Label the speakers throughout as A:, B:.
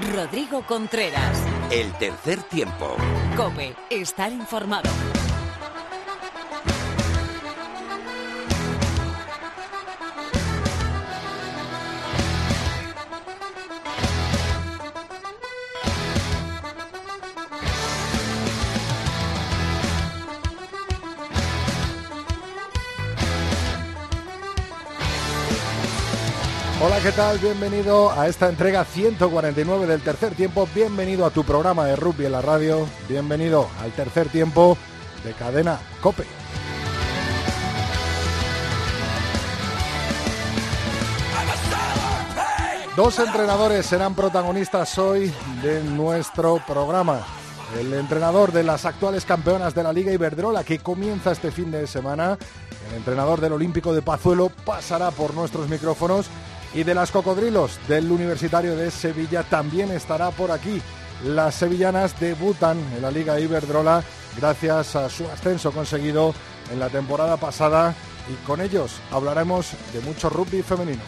A: Rodrigo Contreras.
B: El tercer tiempo.
A: Cope, estar informado.
C: ¿Qué tal? Bienvenido a esta entrega 149 del tercer tiempo. Bienvenido a tu programa de rugby en la radio. Bienvenido al tercer tiempo de Cadena Cope. Dos entrenadores serán protagonistas hoy de nuestro programa. El entrenador de las actuales campeonas de la Liga Iberdrola que comienza este fin de semana, el entrenador del Olímpico de Pazuelo, pasará por nuestros micrófonos y de las cocodrilos del Universitario de Sevilla también estará por aquí. Las sevillanas debutan en la Liga Iberdrola gracias a su ascenso conseguido en la temporada pasada y con ellos hablaremos de mucho rugby femenino.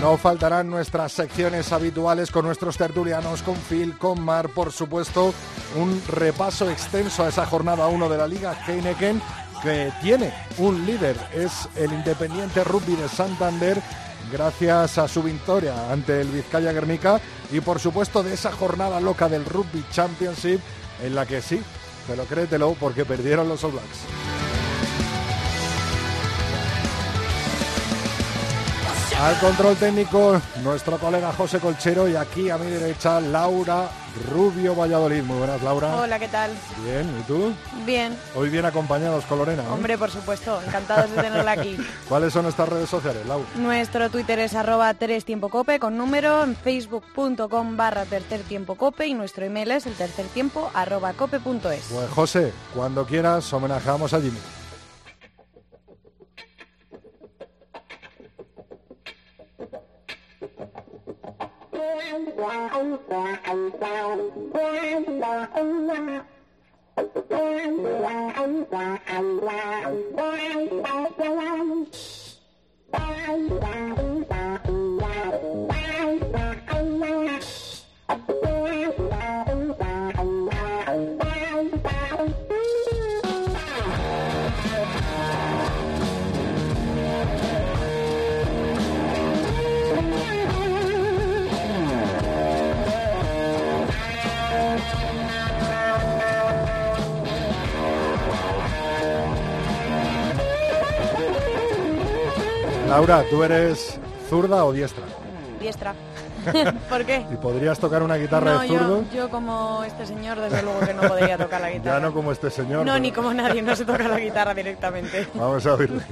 C: No faltarán nuestras secciones habituales con nuestros tertulianos, con Phil, con Mar, por supuesto, un repaso extenso a esa jornada 1 de la Liga Heineken que tiene un líder, es el Independiente Rugby de Santander, gracias a su victoria ante el Vizcaya Guernica y por supuesto de esa jornada loca del Rugby Championship en la que sí, pero créetelo porque perdieron los All Blacks. Al control técnico, nuestro colega José Colchero y aquí a mi derecha, Laura Rubio Valladolid. Muy buenas, Laura.
D: Hola, ¿qué tal?
C: Bien, ¿y tú?
D: Bien.
C: Hoy bien acompañados con Lorena. ¿eh?
D: Hombre, por supuesto, encantados de tenerla aquí.
C: ¿Cuáles son nuestras redes sociales, Laura?
D: Nuestro Twitter es arroba tres tiempo cope con número, en facebook.com barra tercer tiempo cope y nuestro email es el tercer tiempo arroba cope.es.
C: Pues José, cuando quieras homenajeamos a Jimmy. quan là ông là anh sao quan là ông là quan là ông là anh là quan là quan quan là ông là ông là quan là ông là quan là ông là Laura, ¿tú eres zurda o diestra?
D: Diestra. ¿Por qué?
C: ¿Y podrías tocar una guitarra
D: No,
C: de
D: yo,
C: zurdo?
D: yo como este señor, desde luego que no podría tocar la guitarra.
C: Ya no como este señor.
D: No,
C: pero-
D: ni como nadie, no se toca la guitarra directamente.
C: Vamos a oírle.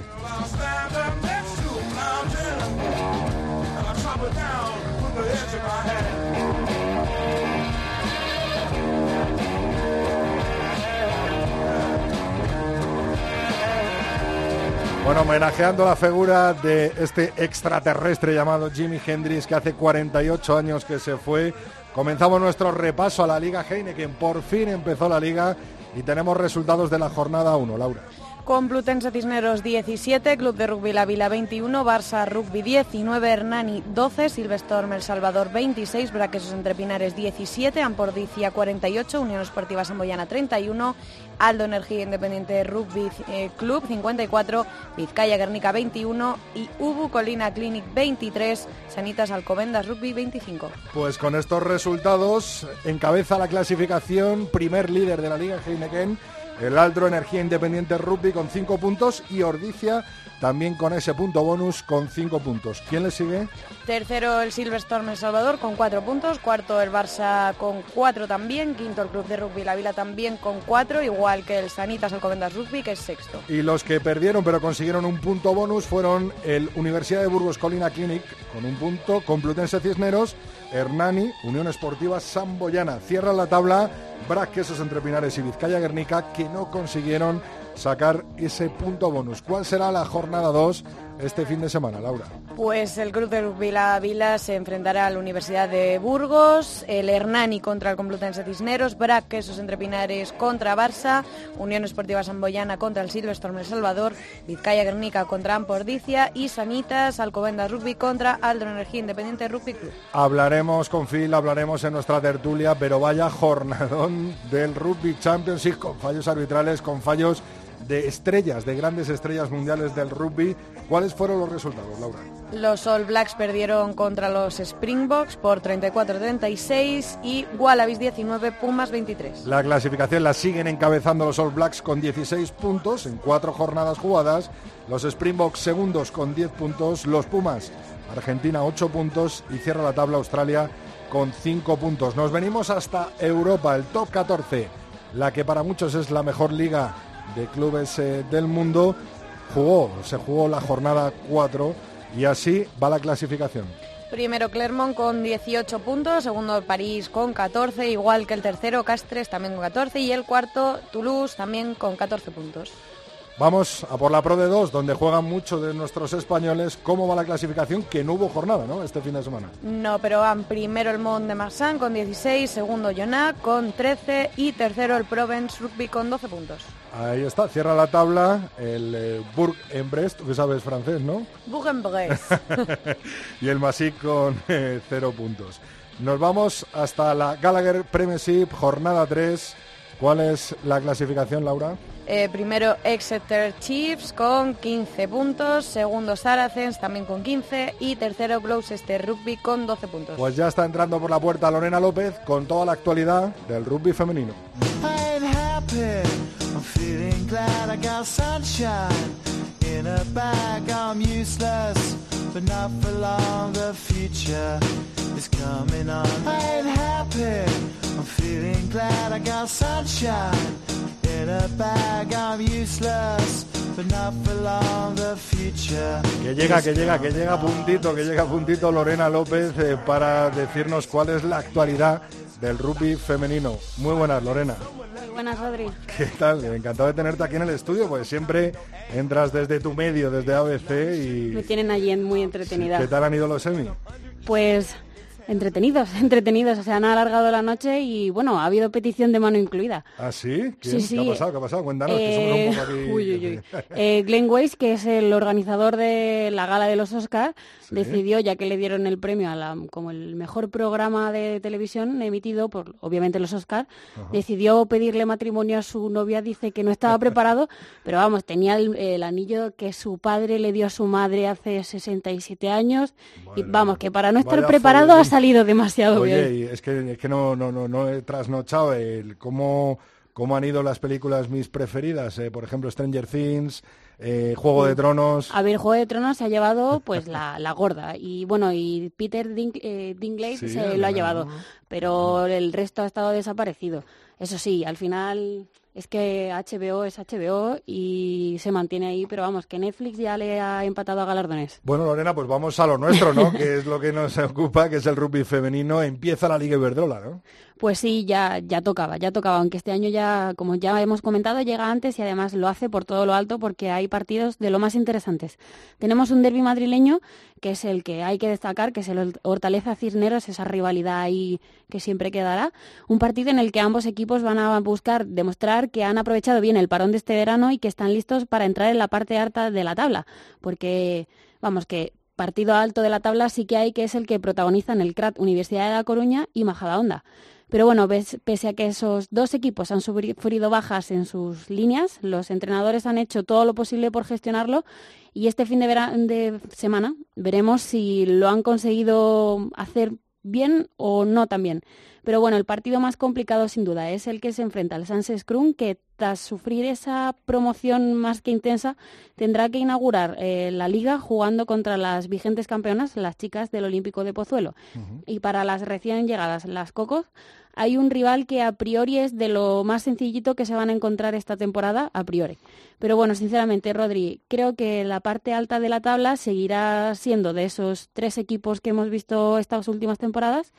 C: Bueno, homenajeando la figura de este extraterrestre llamado Jimi Hendrix, que hace 48 años que se fue, comenzamos nuestro repaso a la Liga Heineken. Por fin empezó la Liga y tenemos resultados de la jornada 1, Laura.
D: Complutense Cisneros 17, Club de Rugby La Vila 21, Barça Rugby 19, Hernani 12, Silvestorm El Salvador 26, Braquesos Entre Pinares 17, Ampordicia 48, Unión Esportiva Samboyana 31, Aldo Energía Independiente Rugby eh, Club 54, Vizcaya Guernica 21 y Ubu Colina Clinic 23, Sanitas Alcobendas Rugby 25.
C: Pues con estos resultados encabeza la clasificación, primer líder de la Liga Heineken, el Aldro Energía Independiente Rugby con 5 puntos y Ordicia también con ese punto bonus con 5 puntos. ¿Quién le sigue?
D: Tercero el Silverstorm El Salvador con cuatro puntos, cuarto el Barça con cuatro también, quinto el Club de Rugby La Vila también con cuatro, igual que el Sanitas Alcobendas Rugby que es sexto.
C: Y los que perdieron pero consiguieron un punto bonus fueron el Universidad de Burgos Colina Clinic con un punto, Complutense Cisneros, Hernani, Unión Esportiva Samboyana. Cierra la tabla Brac Quesos Entre Pinares y Vizcaya Guernica que no consiguieron sacar ese punto bonus. ¿Cuál será la jornada 2 este fin de semana, Laura?
D: Pues el Club de Rugby La Vila se enfrentará a la Universidad de Burgos, el Hernani contra el Complutense Cisneros, Brac Quesos Entre Pinares contra Barça, Unión Esportiva Samboyana contra el Silvestre El Salvador, Vizcaya Guernica contra Ampordicia y Sanitas Alcobendas Rugby contra Aldro Energía Independiente Rugby Club.
C: Hablaremos con Phil, hablaremos en nuestra tertulia, pero vaya del Rugby Championship con fallos arbitrales, con fallos de estrellas, de grandes estrellas mundiales del rugby. ¿Cuáles fueron los resultados, Laura?
D: Los All Blacks perdieron contra los Springboks por 34-36 y Wallabies 19, Pumas 23.
C: La clasificación la siguen encabezando los All Blacks con 16 puntos en cuatro jornadas jugadas. Los Springboks segundos con 10 puntos. Los Pumas, Argentina 8 puntos y cierra la tabla Australia con 5 puntos. Nos venimos hasta Europa, el top 14, la que para muchos es la mejor liga de clubes eh, del mundo, jugó, se jugó la jornada 4 y así va la clasificación.
D: Primero Clermont con 18 puntos, segundo París con 14, igual que el tercero Castres también con 14 y el cuarto Toulouse también con 14 puntos.
C: Vamos a por la Pro de 2, donde juegan muchos de nuestros españoles. ¿Cómo va la clasificación? Que no hubo jornada, ¿no? Este fin de semana.
D: No, pero van primero el Mont de Marsan con 16, segundo Jonac con 13 y tercero el Provence Rugby con 12 puntos.
C: Ahí está, cierra la tabla el eh, Bourg en Brest, tú que sabes francés, ¿no?
D: Bourg en Brest.
C: y el Masic con eh, cero puntos. Nos vamos hasta la Gallagher Premiership, jornada 3. ¿Cuál es la clasificación, Laura?
D: Eh, primero Exeter Chiefs con 15 puntos, segundo Saracens también con 15 y tercero Gloucester Rugby con 12 puntos.
C: Pues ya está entrando por la puerta Lorena López con toda la actualidad del rugby femenino. Que llega, que llega, que llega puntito, que llega puntito Lorena López eh, para decirnos cuál es la actualidad del rugby femenino. Muy buenas, Lorena.
E: Buenas, Rodri.
C: ¿Qué tal? Encantado de tenerte aquí en el estudio, pues siempre entras desde tu medio, desde ABC y...
E: Me tienen allí muy entretenida.
C: ¿Qué tal han ido los semi?
E: Pues Entretenidos, entretenidos. Se han alargado la noche y bueno, ha habido petición de mano incluida.
C: ¿Ah, sí?
E: Sí,
C: sí. ¿Qué ha pasado? ¿Qué ha pasado? Cuéntanos, que somos un
E: eh, poco aquí... Uy, uy, uy. eh, Glenn Weiss, que es el organizador de la gala de los Oscars, decidió, ya que le dieron el premio a la, como el mejor programa de televisión emitido por, obviamente, los Oscars, decidió pedirle matrimonio a su novia. Dice que no estaba preparado, pero vamos, tenía el, anillo que su padre le dio a su madre hace 67 años. y vamos, que para no estar preparado ha salido demasiado
C: Oye,
E: bien.
C: es que, es que no, no, no, no he trasnochado el cómo, cómo han ido las películas mis preferidas. Eh, por ejemplo, Stranger Things, eh, Juego de Tronos.
E: A ver, Juego de Tronos se ha llevado pues la, la gorda. Y bueno, y Peter Dink, eh, Dinklage se lo ha llevado. Pero el resto ha estado desaparecido. Eso sí, al final es que HBO es HBO y se mantiene ahí, pero vamos, que Netflix ya le ha empatado a galardones.
C: Bueno, Lorena, pues vamos a lo nuestro, ¿no? que es lo que nos ocupa, que es el rugby femenino. Empieza la Liga Iberdrola, ¿no?
E: Pues sí, ya, ya tocaba, ya tocaba, aunque este año ya, como ya hemos comentado, llega antes y además lo hace por todo lo alto porque hay partidos de lo más interesantes. Tenemos un derby madrileño, que es el que hay que destacar, que es el Hortaleza Cisneros, esa rivalidad ahí que siempre quedará. Un partido en el que ambos equipos van a buscar demostrar que han aprovechado bien el parón de este verano y que están listos para entrar en la parte alta de la tabla, porque, vamos, que partido alto de la tabla sí que hay, que es el que protagonizan el CRAT Universidad de La Coruña y Majadahonda. Pero bueno, pese a que esos dos equipos han sufrido bajas en sus líneas, los entrenadores han hecho todo lo posible por gestionarlo y este fin de, semana veremos si lo han conseguido hacer bien o no también. Pero bueno, el partido más complicado sin duda es el que se enfrenta al Sanses Krum, que tras sufrir esa promoción más que intensa, tendrá que inaugurar eh, la liga jugando contra las vigentes campeonas, las chicas del Olímpico de Pozuelo. Y para las recién llegadas, las Cocos, hay un rival que a priori es de lo más sencillito que se van a encontrar esta temporada, a priori. Pero bueno, sinceramente, Rodri, creo que la parte alta de la tabla seguirá siendo de esos tres equipos que hemos visto estas últimas temporadas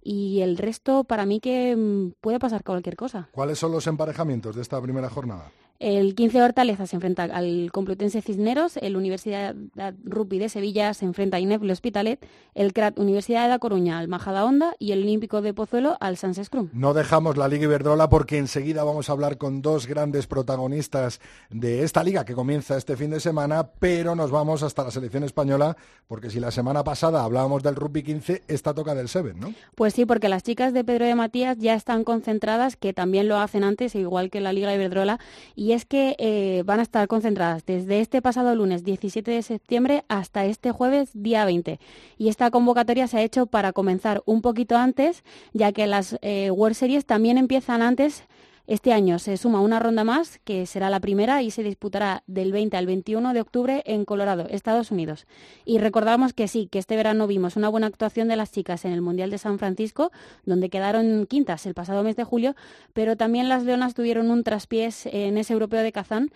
E: y el resto para mí que mm, puede pasar cualquier cosa.
C: ¿Cuáles son los emparejamientos de esta primera jornada?
E: El 15 de Hortaleza se enfrenta al Complutense Cisneros, el Universidad Rugby de Sevilla se enfrenta a Inefle Hospitalet, el CRAT Universidad de La Coruña al Majada Honda y el Olímpico de Pozuelo al Sans Scrum.
C: No dejamos la Liga Iberdrola porque enseguida vamos a hablar con dos grandes protagonistas de esta liga que comienza este fin de semana, pero nos vamos hasta la selección española porque si la semana pasada hablábamos del Rugby 15, esta toca del Seven, ¿no?
E: Pues sí, porque las chicas de Pedro de Matías ya están concentradas, que también lo hacen antes, igual que la Liga Iberdrola, y es que eh, van a estar concentradas desde este pasado lunes 17 de septiembre hasta este jueves día 20. Y esta convocatoria se ha hecho para comenzar un poquito antes, ya que las eh, World Series también empiezan antes este año se suma una ronda más, que será la primera y se disputará del 20 al 21 de octubre en Colorado, Estados Unidos. Y recordamos que sí, que este verano vimos una buena actuación de las chicas en el Mundial de San Francisco, donde quedaron quintas el pasado mes de julio, pero también las leonas tuvieron un traspiés en ese europeo de Kazán.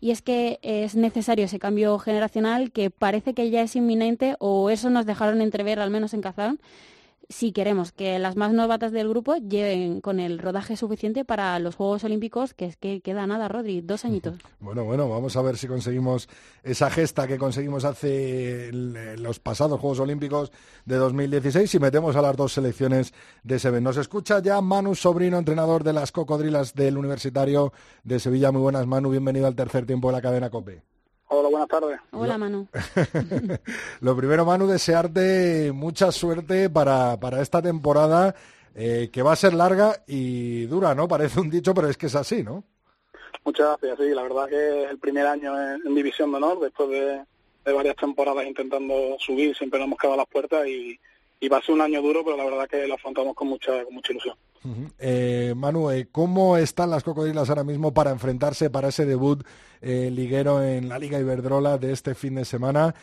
E: Y es que es necesario ese cambio generacional que parece que ya es inminente, o eso nos dejaron entrever al menos en Kazán, si queremos que las más novatas del grupo lleguen con el rodaje suficiente para los Juegos Olímpicos, que es que queda nada, Rodri, dos añitos.
C: Bueno, bueno, vamos a ver si conseguimos esa gesta que conseguimos hace los pasados Juegos Olímpicos de 2016 y metemos a las dos selecciones de Seven. Nos escucha ya Manu Sobrino, entrenador de las cocodrilas del Universitario de Sevilla. Muy buenas, Manu, bienvenido al tercer tiempo de la cadena COPE.
F: Hola, buenas tardes.
E: Hola, Manu.
C: Lo primero, Manu, desearte mucha suerte para, para esta temporada, eh, que va a ser larga y dura, ¿no? Parece un dicho, pero es que es así, ¿no?
F: Muchas gracias, sí. La verdad que es el primer año en, División de Honor, después de, varias temporadas intentando subir, siempre nos hemos quedado a las puertas y, y va a ser un año duro, pero la verdad que lo afrontamos con mucha, con mucha ilusión.
C: Eh, Manu, eh, ¿cómo están las cocodrilas ahora mismo para enfrentarse para ese debut eh, liguero en la Liga Iberdrola de este fin de semana?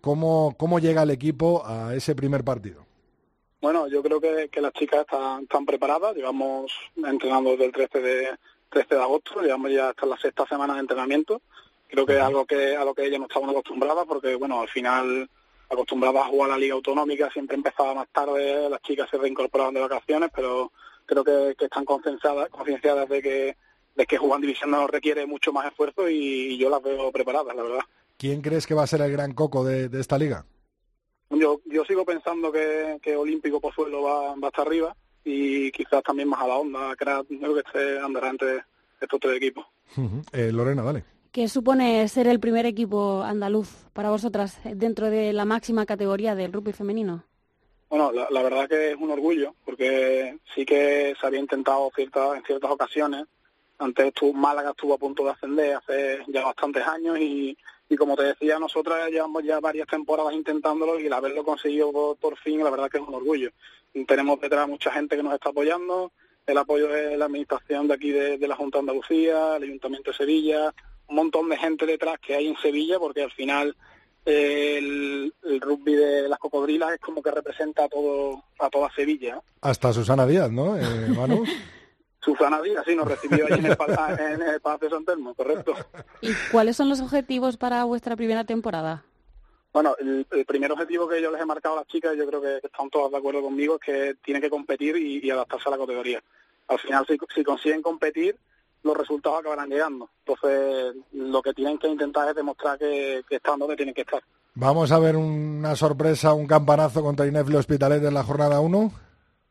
C: ¿cómo, ¿Cómo llega el equipo a ese primer partido?
F: Bueno, yo creo que, las chicas están, están, preparadas. Llevamos entrenando desde el 13 de, 13 de agosto, llevamos ya hasta la sexta semana de entrenamiento. Creo que es algo que a lo que ellas no estaban acostumbradas porque, bueno, al final acostumbradas a jugar a la Liga Autonómica, siempre empezaba más tarde, las chicas se reincorporaban de vacaciones, pero creo que, están concienciadas, concienciadas de que de que jugar en división no requiere mucho más esfuerzo y, yo las veo preparadas, la verdad.
C: ¿Quién crees que va a ser el gran coco de, esta liga?
F: Yo, yo sigo pensando que, que Olímpico Pozuelo va, va hasta arriba y quizás también más a la onda, creo que esté andará entre estos tres equipos.
C: eh, Lorena, vale.
E: ¿Qué supone ser el primer equipo andaluz para vosotras dentro de la máxima categoría del rugby femenino?
F: Bueno, la, verdad que es un orgullo, porque sí que se había intentado ciertas, en ciertas ocasiones. Antes estuvo, Málaga estuvo a punto de ascender hace ya bastantes años y, y como te decía, nosotras llevamos ya varias temporadas intentándolo y el haberlo conseguido por, fin, la verdad que es un orgullo. Tenemos detrás mucha gente que nos está apoyando, el apoyo de la administración de aquí de, de la Junta de Andalucía, el Ayuntamiento de Sevilla, un montón de gente detrás que hay en Sevilla, porque al final el, rugby de las cocodrilas es como que representa a todo a toda Sevilla.
C: Hasta Susana Díaz, ¿no, eh, Manu?
F: Susana Díaz, sí, nos recibió allí en el, en el Palacio de San Telmo, correcto.
E: ¿Y cuáles son los objetivos para vuestra primera temporada?
F: Bueno, el, primer objetivo que yo les he marcado a las chicas, yo creo que están todas de acuerdo conmigo, es que tienen que competir y, adaptarse a la categoría. Al final, si consiguen competir, los resultados acabarán llegando. Entonces, lo que tienen que intentar es demostrar que, están donde tienen que estar.
C: ¿Vamos a ver una sorpresa, un campanazo contra Inefle Hospitalet en la jornada 1?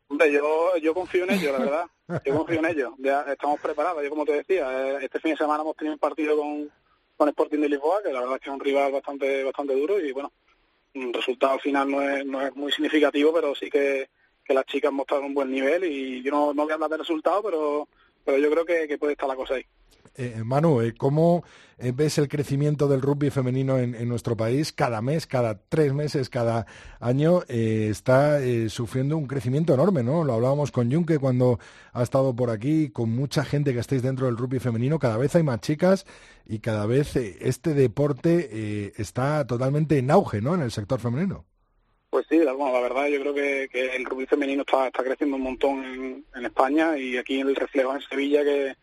F: Hombre, yo, yo confío en ellos, la verdad. Yo confío en ellos. Ya estamos preparados. Yo, como te decía, eh, este fin de semana hemos tenido un partido con, con Sporting de Lisboa, que la verdad es que es un rival bastante bastante duro y, bueno, el resultado al final no es, no es muy significativo, pero sí que, que las chicas mostraron un buen nivel y yo no, no voy a hablar de resultado, pero pero yo creo que, puede estar la cosa ahí.
C: Eh, Manu, eh, ¿cómo eh, ves el crecimiento del rugby femenino en, nuestro país? Cada mes, cada tres meses, cada año está sufriendo un crecimiento enorme, ¿no? Lo hablábamos con Junque cuando ha estado por aquí, con mucha gente que estáis dentro del rugby femenino. Cada vez hay más chicas y cada vez este deporte está totalmente en auge, ¿no? En el sector femenino.
F: Pues sí, la verdad yo creo que, el rugby femenino está, creciendo un montón en, España y aquí en el reflejo en Sevilla que,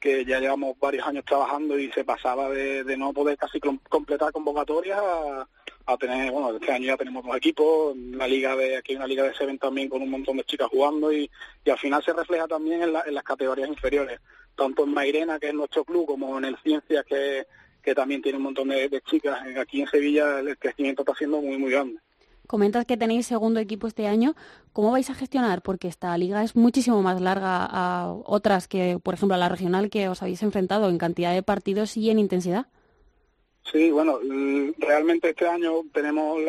F: que ya llevamos varios años trabajando y se pasaba de, no poder casi completar convocatorias a, tener, bueno, este año ya tenemos dos equipos, la liga de, aquí hay una liga de Seven también con un montón de chicas jugando y, y al final se refleja también en, las categorías inferiores. tanto en Mairena, que es nuestro club, como en el Ciencias, que, que también tiene un montón de, chicas. Aquí en Sevilla el crecimiento está siendo muy, muy grande.
E: Comentas que tenéis segundo equipo este año. ¿Cómo vais a gestionar? Porque esta liga es muchísimo más larga a otras que, por ejemplo, a la regional que os habéis enfrentado en cantidad de partidos y en intensidad.
F: Sí, bueno, realmente este año tenemos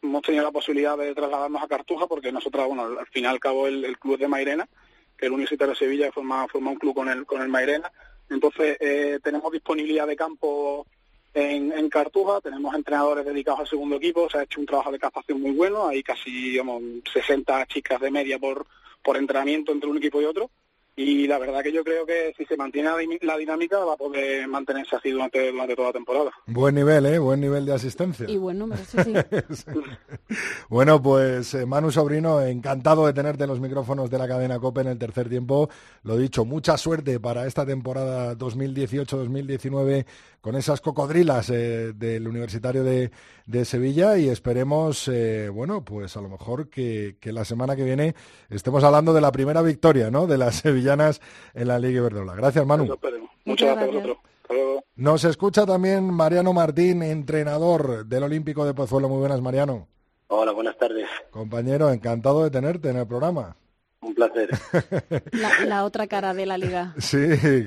F: hemos tenido la posibilidad de trasladarnos a Cartuja porque nosotros, bueno, al fin y al cabo el, club de Mairena, que el Universitario de Sevilla forma, forma un club con el, con el Mairena, entonces eh, tenemos disponibilidad de campo en, en, Cartuja, tenemos entrenadores dedicados al segundo equipo, se ha hecho un trabajo de captación muy bueno, hay casi digamos, 60 chicas de media por, por entrenamiento entre un equipo y otro, y la verdad que yo creo que si se mantiene la dinámica va a poder mantenerse así durante, durante toda la temporada.
C: Buen nivel, ¿eh? Buen nivel de asistencia.
E: Y buen número, sí,
C: bueno, pues eh, Manu Sobrino, encantado de tenerte en los micrófonos de la cadena COPE en el tercer tiempo. Lo dicho, mucha suerte para esta temporada 2018-2019 con esas cocodrilas eh, del Universitario de, Sevilla y esperemos, eh, bueno, pues a lo mejor que, la semana que viene estemos hablando de la primera victoria, ¿no? De las sevillanas en la Liga Iberdrola. Gracias, Manu.
F: Muchas gracias a vosotros.
C: Nos escucha también Mariano Martín, entrenador del Olímpico de Pozuelo. Muy buenas, Mariano.
G: Hola, buenas tardes.
C: Compañero, encantado de tenerte en el programa.
G: Un placer.
E: La, otra cara de la liga.
C: Sí,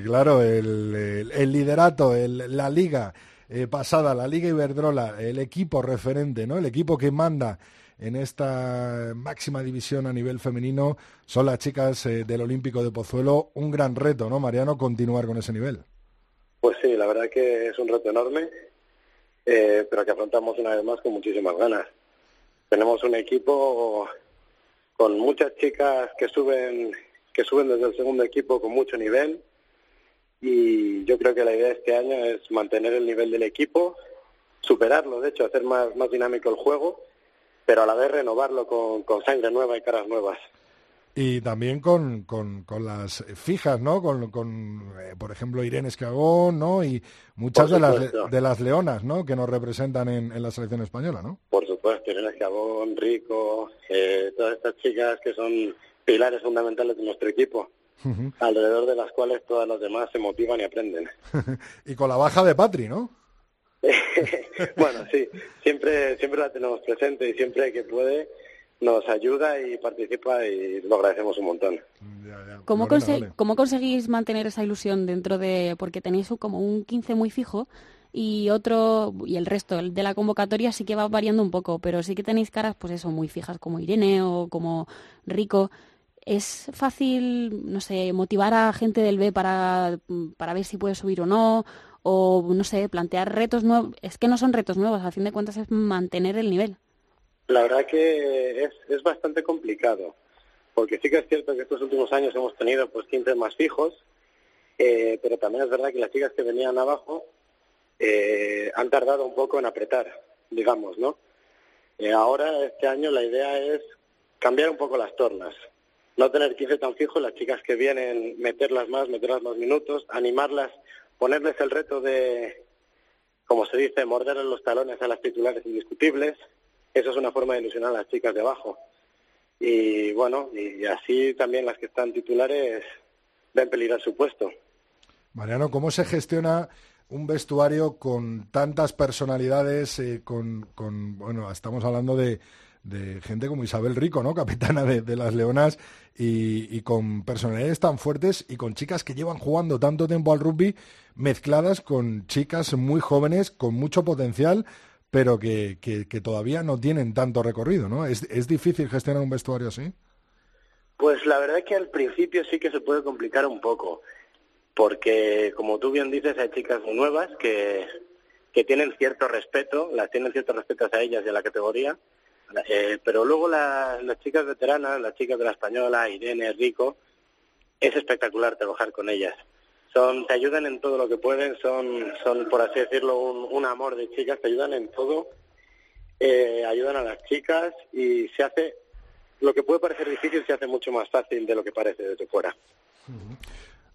C: claro, el, liderato, la liga eh, pasada, la liga Iberdrola, el equipo referente, ¿no? El equipo que manda en esta máxima división a nivel femenino son las chicas eh, del Olímpico de Pozuelo. Un gran reto, ¿no, Mariano, continuar con ese nivel?
G: Pues sí, la verdad que es un reto enorme, eh, pero que afrontamos una vez más con muchísimas ganas. Tenemos un equipo con muchas chicas que suben que suben desde el segundo equipo con mucho nivel y yo creo que la idea de este año es mantener el nivel del equipo, superarlo, de hecho, hacer más, más dinámico el juego, pero a la vez renovarlo con, con sangre nueva y caras nuevas.
C: Y también con, con, con las fijas, ¿no? Con, con eh, por ejemplo, Irene Escagón, ¿no? Y muchas de las, de las leonas, ¿no? Que nos representan en, en la selección española, ¿no?
G: Por supuesto, Irene Escagón, Rico, eh, todas estas chicas que son pilares fundamentales de nuestro equipo. alrededor de las cuales todas las demás se motivan y aprenden.
C: y con la baja de Patri, ¿no?
G: bueno, sí, siempre, siempre la tenemos presente y siempre que puede nos ayuda y participa y lo agradecemos un montón.
E: ¿Cómo, ¿Cómo conseguís mantener esa ilusión dentro de, porque tenéis como un 15 muy fijo y otro, y el resto de la convocatoria sí que va variando un poco, pero sí que tenéis caras, pues eso, muy fijas como Irene o como Rico. ¿Es fácil, no sé, motivar a gente del B para, para ver si puede subir o no? O, no sé, plantear retos nuevos. Es que no son retos nuevos, a fin de cuentas es mantener el nivel.
G: La verdad que es, es bastante complicado, porque sí que es cierto que estos últimos años hemos tenido pues 15 más fijos, eh, pero también es verdad que las chicas que venían abajo eh, han tardado un poco en apretar, digamos, ¿no? Eh, ahora, este año, la idea es cambiar un poco las tornas, no tener 15 tan fijos, las chicas que vienen, meterlas más, meterlas más minutos, animarlas, ponerles el reto de, como se dice, morder los talones a las titulares indiscutibles. Eso es una forma de ilusionar a las chicas de abajo. Y bueno, y así también las que están titulares ven peligrar su puesto.
C: Mariano, ¿cómo se gestiona un vestuario con tantas personalidades, eh, con, bueno, estamos hablando de gente como Isabel Rico, ¿no? Capitana de, las Leonas y, con personalidades tan fuertes y con chicas que llevan jugando tanto tiempo al rugby mezcladas con chicas muy jóvenes con mucho potencial pero que, que, todavía no tienen tanto recorrido, ¿no? ¿Es, ¿Es difícil gestionar un vestuario así?
G: Pues la verdad es que al principio sí que se puede complicar un poco, porque como tú bien dices, hay chicas nuevas que, que tienen cierto respeto, las tienen cierto respeto a ellas y a la categoría, eh, pero luego las chicas veteranas, las chicas de la española, Irene, Rico, es espectacular trabajar con ellas. Son, te ayudan en todo lo que pueden, son, son por así decirlo, un, amor de chicas, te ayudan en todo, eh, ayudan a las chicas y se hace, lo que puede parecer difícil se hace mucho más fácil de lo que parece desde fuera.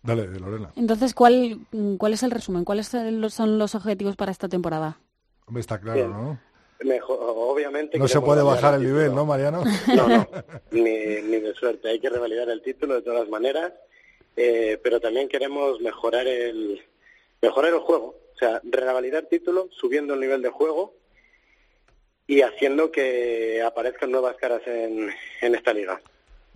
C: Dale, Lorena.
E: Entonces, ¿cuál, ¿cuál es el resumen? ¿Cuáles son los objetivos para esta temporada?
C: Hombre, está claro, ¿no?
G: Mejor, obviamente.
C: No se puede bajar el, nivel, ¿no, Mariano?
G: No, no, ni, ni de suerte. Hay que revalidar el título de todas maneras eh, pero también queremos mejorar el, mejorar el juego. O sea, revalidar títulos, subiendo el nivel de juego y haciendo que aparezcan nuevas caras en, en esta liga.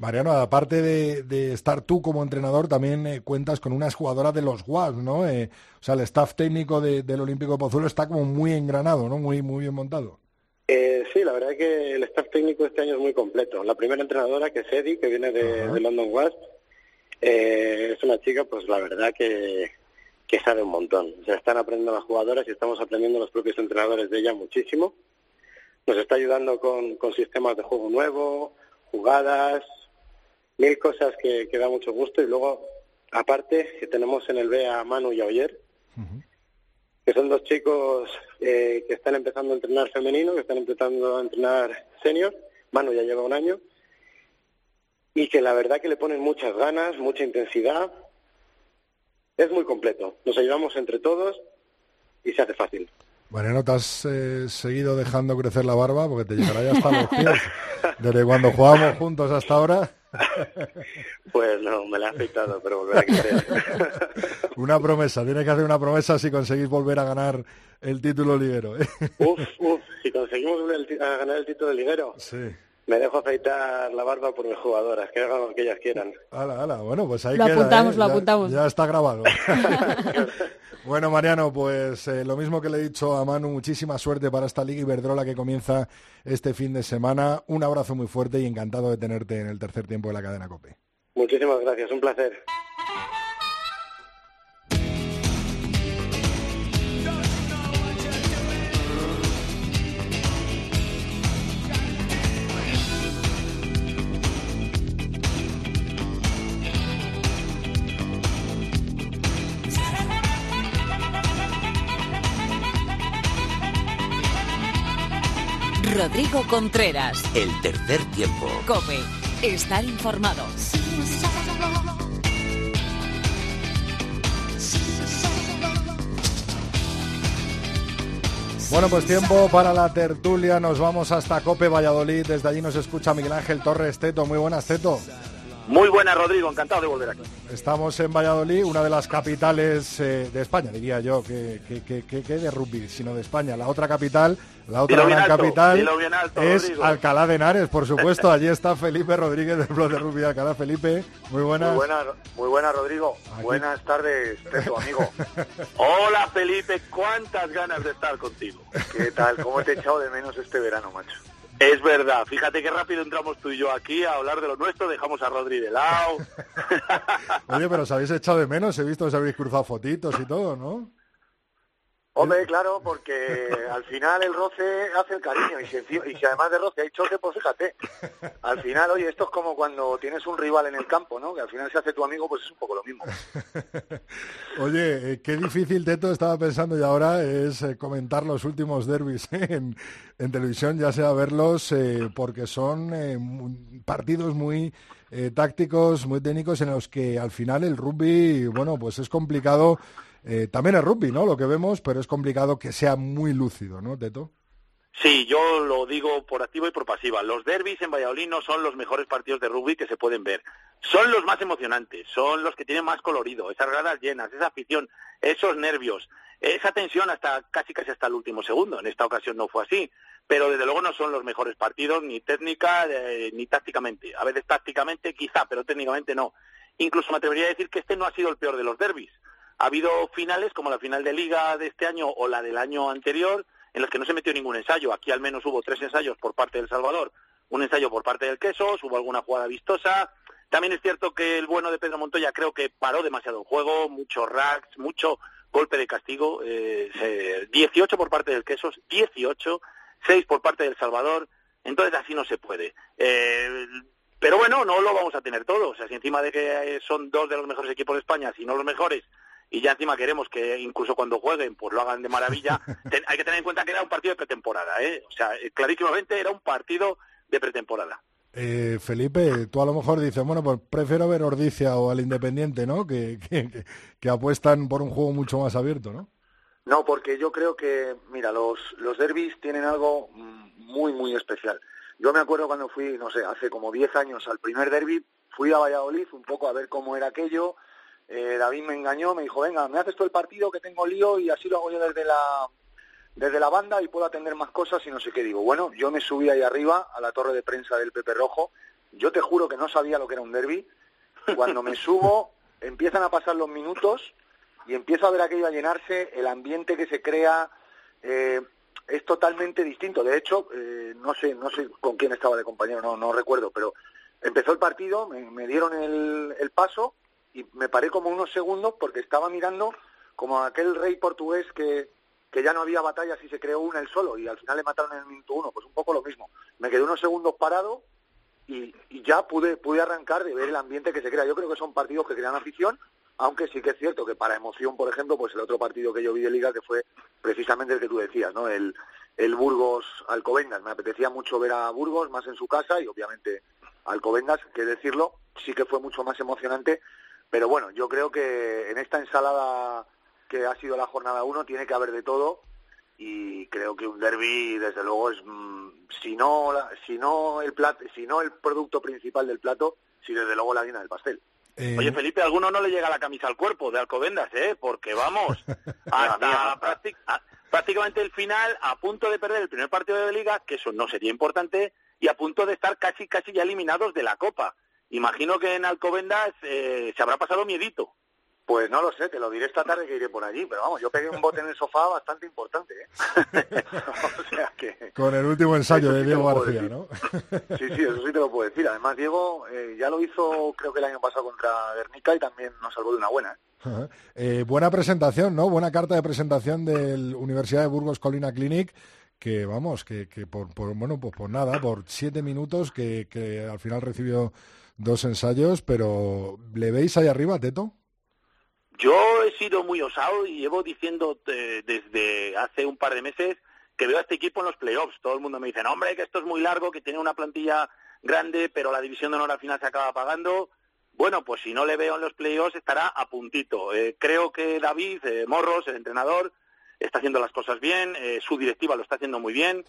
C: Mariano, aparte de, estar tú como entrenador, también eh, cuentas con unas jugadoras de los WAS, ¿no? Eh, o sea, el staff técnico del Olímpico de Pozuelo está como muy engranado, ¿no? Muy, muy bien montado.
G: Eh, sí, la verdad es que el staff técnico este año es muy completo. La primera entrenadora, que es Eddie, que viene de, London Wasp, es una chica, pues la verdad que, que sabe un montón. O sea, están aprendiendo las jugadoras y estamos aprendiendo los propios entrenadores de ella muchísimo. Nos está ayudando con, con sistemas de juego nuevo, jugadas, mil cosas que, da mucho gusto y luego, aparte, que tenemos en el B a Manu y a Oyer, que son dos chicos eh, que están empezando a entrenar femenino, que están empezando a entrenar senior, Manu ya lleva un año, y que la verdad que le ponen muchas ganas, mucha intensidad, es muy completo, nos ayudamos entre todos y se hace fácil.
C: Bueno, ¿no te has eh, seguido dejando crecer la barba? Porque te llegará ya hasta los pies. Desde cuando jugábamos juntos hasta ahora.
G: Pues no, me la ha afectado, pero volverá a crecer.
C: Una promesa, tiene que hacer una promesa si conseguís volver a ganar el título liguero. ¿eh?
G: Uf, uf, si conseguimos ganar el título liguero.
C: Sí
G: me dejo afeitar la barba por mis jugadoras, que hagan lo que ellas quieran.
C: Hala, hala. Bueno, pues ahí
E: lo
C: queda,
E: apuntamos,
C: ¿eh?
E: lo
C: ya,
E: apuntamos.
C: Ya está grabado. bueno, Mariano, pues eh, lo mismo que le he dicho a Manu, muchísima suerte para esta Liga Iberdrola que comienza este fin de semana. Un abrazo muy fuerte y encantado de tenerte en el tercer tiempo de la cadena COPE.
G: Muchísimas gracias, un placer.
A: Rodrigo Contreras.
B: El tercer tiempo.
A: Cope. Estar informado.
C: Bueno, pues tiempo para la tertulia. Nos vamos hasta Cope Valladolid. Desde allí nos escucha Miguel Ángel Torres Teto. Muy buenas, Teto.
H: Muy buena, Rodrigo, encantado de volver aquí.
C: Estamos en Valladolid, una de las capitales eh, de España, diría yo, que, que, que, de rugby, sino de España. La otra capital, la otra gran capital es Alcalá de Henares, por supuesto. Allí está Felipe Rodríguez del blog de rugby Alcalá. Felipe, muy buenas.
I: Muy buenas, muy buenas Rodrigo. Buenas tardes, tu amigo.
H: Hola, Felipe, cuántas ganas de estar contigo.
I: ¿Qué tal? ¿Cómo te he echado de menos este verano, macho?
H: Es verdad, fíjate qué rápido entramos tú y yo aquí a hablar de lo nuestro, dejamos a Rodri de lado.
C: Oye, pero os habéis echado de menos, he visto que os habéis cruzado fotitos y todo, ¿no?
I: Hombre, claro, porque al final el roce hace el cariño y si, además de roce hay choque, pues fíjate. Al final, oye, esto es como cuando tienes un rival en el campo, ¿no? Que al final se hace tu amigo, pues es un poco lo mismo.
C: oye, eh, qué difícil, Teto, estaba pensando y ahora es eh, comentar los últimos derbis en, televisión, ya sea verlos, eh, porque son partidos muy tácticos, muy técnicos, en los que al final el rugby, bueno, pues es complicado eh, también es rugby, ¿no? Lo que vemos, pero es complicado que sea muy lúcido, ¿no, Teto?
H: Sí, yo lo digo por activa y por pasiva. Los derbis en Valladolid no son los mejores partidos de rugby que se pueden ver. Son los más emocionantes, son los que tienen más colorido, esas gradas llenas, esa afición, esos nervios, esa tensión hasta casi casi hasta el último segundo. En esta ocasión no fue así, pero desde luego no son los mejores partidos ni técnica eh, ni tácticamente. A veces tácticamente quizá, pero técnicamente no. Incluso me atrevería a decir que este no ha sido el peor de los derbis. Ha habido finales como la final de liga de este año o la del año anterior en las que no se metió ningún ensayo. Aquí al menos hubo tres ensayos por parte del Salvador, un ensayo por parte del Quesos, hubo alguna jugada vistosa. También es cierto que el bueno de Pedro Montoya creo que paró demasiado el juego, mucho racks, mucho golpe de castigo. Eh, 18 por parte del Quesos, 18, 6 por parte del Salvador. Entonces así no se puede. Eh, pero bueno, no lo vamos a tener todo. O sea, si encima de que son dos de los mejores equipos de España, si no los mejores, y ya encima queremos que incluso cuando jueguen pues lo hagan de maravilla. hay que tener en cuenta que era un partido de pretemporada, ¿eh? O sea, eh, clarísimamente era un partido de pretemporada.
C: Eh, Felipe, tú a lo mejor dices, bueno, pues prefiero ver Ordicia o al Independiente, ¿no? Que, que, apuestan por un juego mucho más abierto, ¿no?
I: No, porque yo creo que, mira, los, los derbis tienen algo muy, muy especial. Yo me acuerdo cuando fui, no sé, hace como 10 años al primer derby, fui a Valladolid un poco a ver cómo era aquello, eh, David me engañó, me dijo, venga, me haces todo el partido que tengo lío y así lo hago yo desde la desde la banda y puedo atender más cosas y no sé qué digo. Bueno, yo me subí ahí arriba a la torre de prensa del Pepe Rojo. Yo te juro que no sabía lo que era un derby. Cuando me subo, empiezan a pasar los minutos y empiezo a ver aquello a llenarse, el ambiente que se crea eh, es totalmente distinto. De hecho, eh, no sé, no sé con quién estaba de compañero, no, no recuerdo, pero empezó el partido, me, dieron el, el paso y me paré como unos segundos porque estaba mirando como aquel rey portugués que, que ya no había batallas y se creó una él solo y al final le mataron en el minuto uno, pues un poco lo mismo. Me quedé unos segundos parado y, y, ya pude, pude arrancar de ver el ambiente que se crea. Yo creo que son partidos que crean afición, aunque sí que es cierto que para emoción, por ejemplo, pues el otro partido que yo vi de Liga que fue precisamente el que tú decías, ¿no? El, el Burgos Alcobendas. Me apetecía mucho ver a Burgos más en su casa y obviamente Alcobendas, que decirlo, sí que fue mucho más emocionante pero bueno, yo creo que en esta ensalada que ha sido la jornada 1 tiene que haber de todo y creo que un derby desde luego es mm, si no si no el plat, si no el producto principal del plato, si desde luego la harina del pastel.
H: Eh, Oye, Felipe, a alguno no le llega la camisa al cuerpo de Alcobendas, ¿eh? Porque vamos, hasta prácticamente el final, a punto de perder el primer partido de Liga, que eso no sería importante, y a punto de estar casi, casi ya eliminados de la Copa. Imagino que en Alcobendas eh, se habrá pasado miedito.
I: Pues no lo sé, te lo diré esta tarde que iré por allí, pero vamos, yo pegué un bote en el sofá bastante importante. ¿eh?
C: o sea que... Con el último ensayo de Diego García, ¿no?
I: sí, sí, eso sí te lo puedo decir. Además, Diego eh, ya lo hizo creo que el año pasado contra Guernica y también nos salvó de una buena.
C: ¿eh? eh buena presentación, ¿no? Buena carta de presentación del Universidad de Burgos Colina Clinic que vamos, que, que por, por, bueno, pues por nada, por siete minutos que, que al final recibió dos ensayos, pero ¿le veis ahí arriba, Teto?
H: Yo he sido muy osado y llevo diciendo eh, desde hace un par de meses que veo a este equipo en los playoffs. Todo el mundo me dice, hombre, que esto es muy largo, que tiene una plantilla grande, pero la división de honor al final se acaba pagando. Bueno, pues si no le veo en los playoffs estará a puntito. Eh, creo que David eh, Morros, el entrenador, está haciendo las cosas bien, su directiva lo está haciendo muy bien.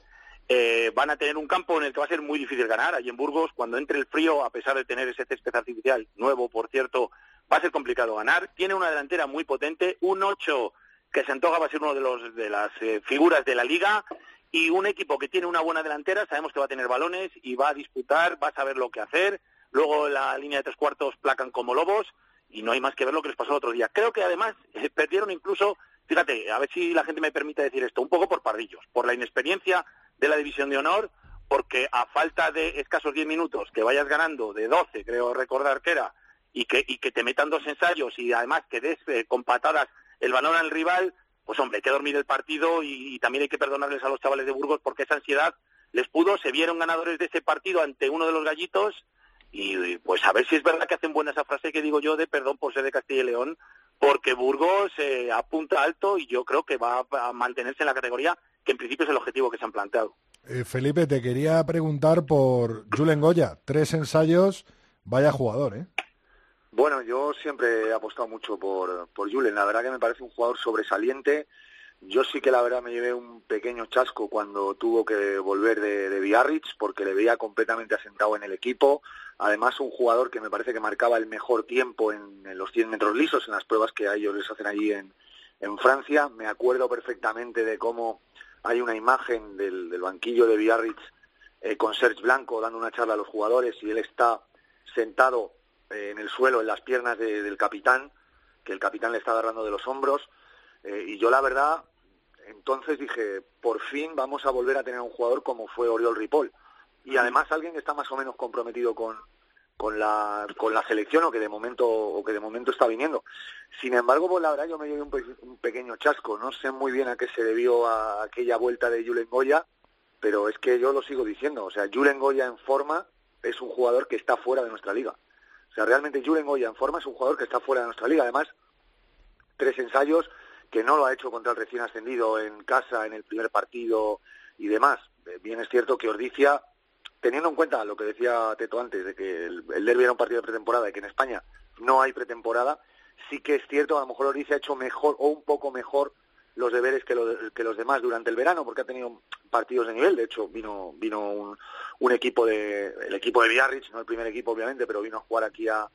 H: Eh, van a tener un campo en el que va a ser muy difícil ganar. Allí en Burgos, cuando entre el frío, a pesar de tener ese césped artificial nuevo, por cierto, va a ser complicado ganar. Tiene una delantera muy potente, un 8 que se antoja va a ser uno de, los, de las eh, figuras de la liga y un equipo que tiene una buena delantera, sabemos que va a tener balones y va a disputar, va a saber lo que hacer. Luego la línea de tres cuartos placan como lobos y no hay más que ver lo que les pasó el otro día. Creo que además perdieron incluso, fíjate, a ver si la gente me permite decir esto, un poco por parrillos, por la inexperiencia de la División de Honor, porque a falta de escasos 10 minutos que vayas ganando de 12, creo recordar que era, y que, y que te metan dos ensayos y además que des eh, con patadas el balón al rival, pues hombre, hay que dormir el partido y, también hay que perdonarles a los chavales de Burgos porque esa ansiedad les pudo, se vieron ganadores de ese partido ante uno de los gallitos y pues a ver si es verdad que hacen buena esa frase que digo yo de perdón por ser de Castilla y León, porque Burgos eh, apunta alto y yo creo que va a mantenerse en la categoría que en principio es el objetivo que se han planteado.
C: Eh, Felipe, te quería preguntar por Julen Goya. Tres ensayos, vaya jugador, ¿eh?
I: Bueno, yo siempre he apostado mucho por, por Julen. La verdad que me parece un jugador sobresaliente. Yo sí que la verdad me llevé un pequeño chasco cuando tuvo que volver de, de Biarritz porque le veía completamente asentado en el equipo. Además, un jugador que me parece que marcaba el mejor tiempo en, en los 100 metros lisos, en las pruebas que a ellos les hacen allí en, en Francia. Me acuerdo perfectamente de cómo hay una imagen del, del banquillo de Biarritz eh, con Serge Blanco dando una charla a los jugadores y él está sentado eh, en el suelo, en las piernas del capitán, que el capitán le está agarrando de los hombros. Eh, y yo la verdad, entonces dije, por fin vamos a volver a tener un jugador como fue Oriol Ripoll. Y además alguien que está más o menos comprometido con, con la con la selección o que de momento o que de momento está viniendo. Sin embargo, pues la verdad yo me llevé un, pequeño chasco. No sé muy bien a qué se debió a aquella vuelta de Julen Goya, pero es que yo lo sigo diciendo. O sea, Julen Goya en forma es un jugador que está fuera de nuestra liga. O sea, realmente Julen Goya en forma es un jugador que está fuera de nuestra liga. Además, tres ensayos que no lo ha hecho contra el recién ascendido en casa, en el primer partido y demás. Bien es cierto que Ordicia teniendo en cuenta lo que decía Teto antes, de que el, el derby era un partido de pretemporada y que en España no hay pretemporada, sí que es cierto, a lo mejor Orice ha hecho mejor o un poco mejor los deberes que, que los demás durante el verano, porque ha tenido partidos de nivel. De hecho, vino vino un, un equipo de el equipo de Biarritz, no el primer equipo obviamente, pero vino a jugar aquí a,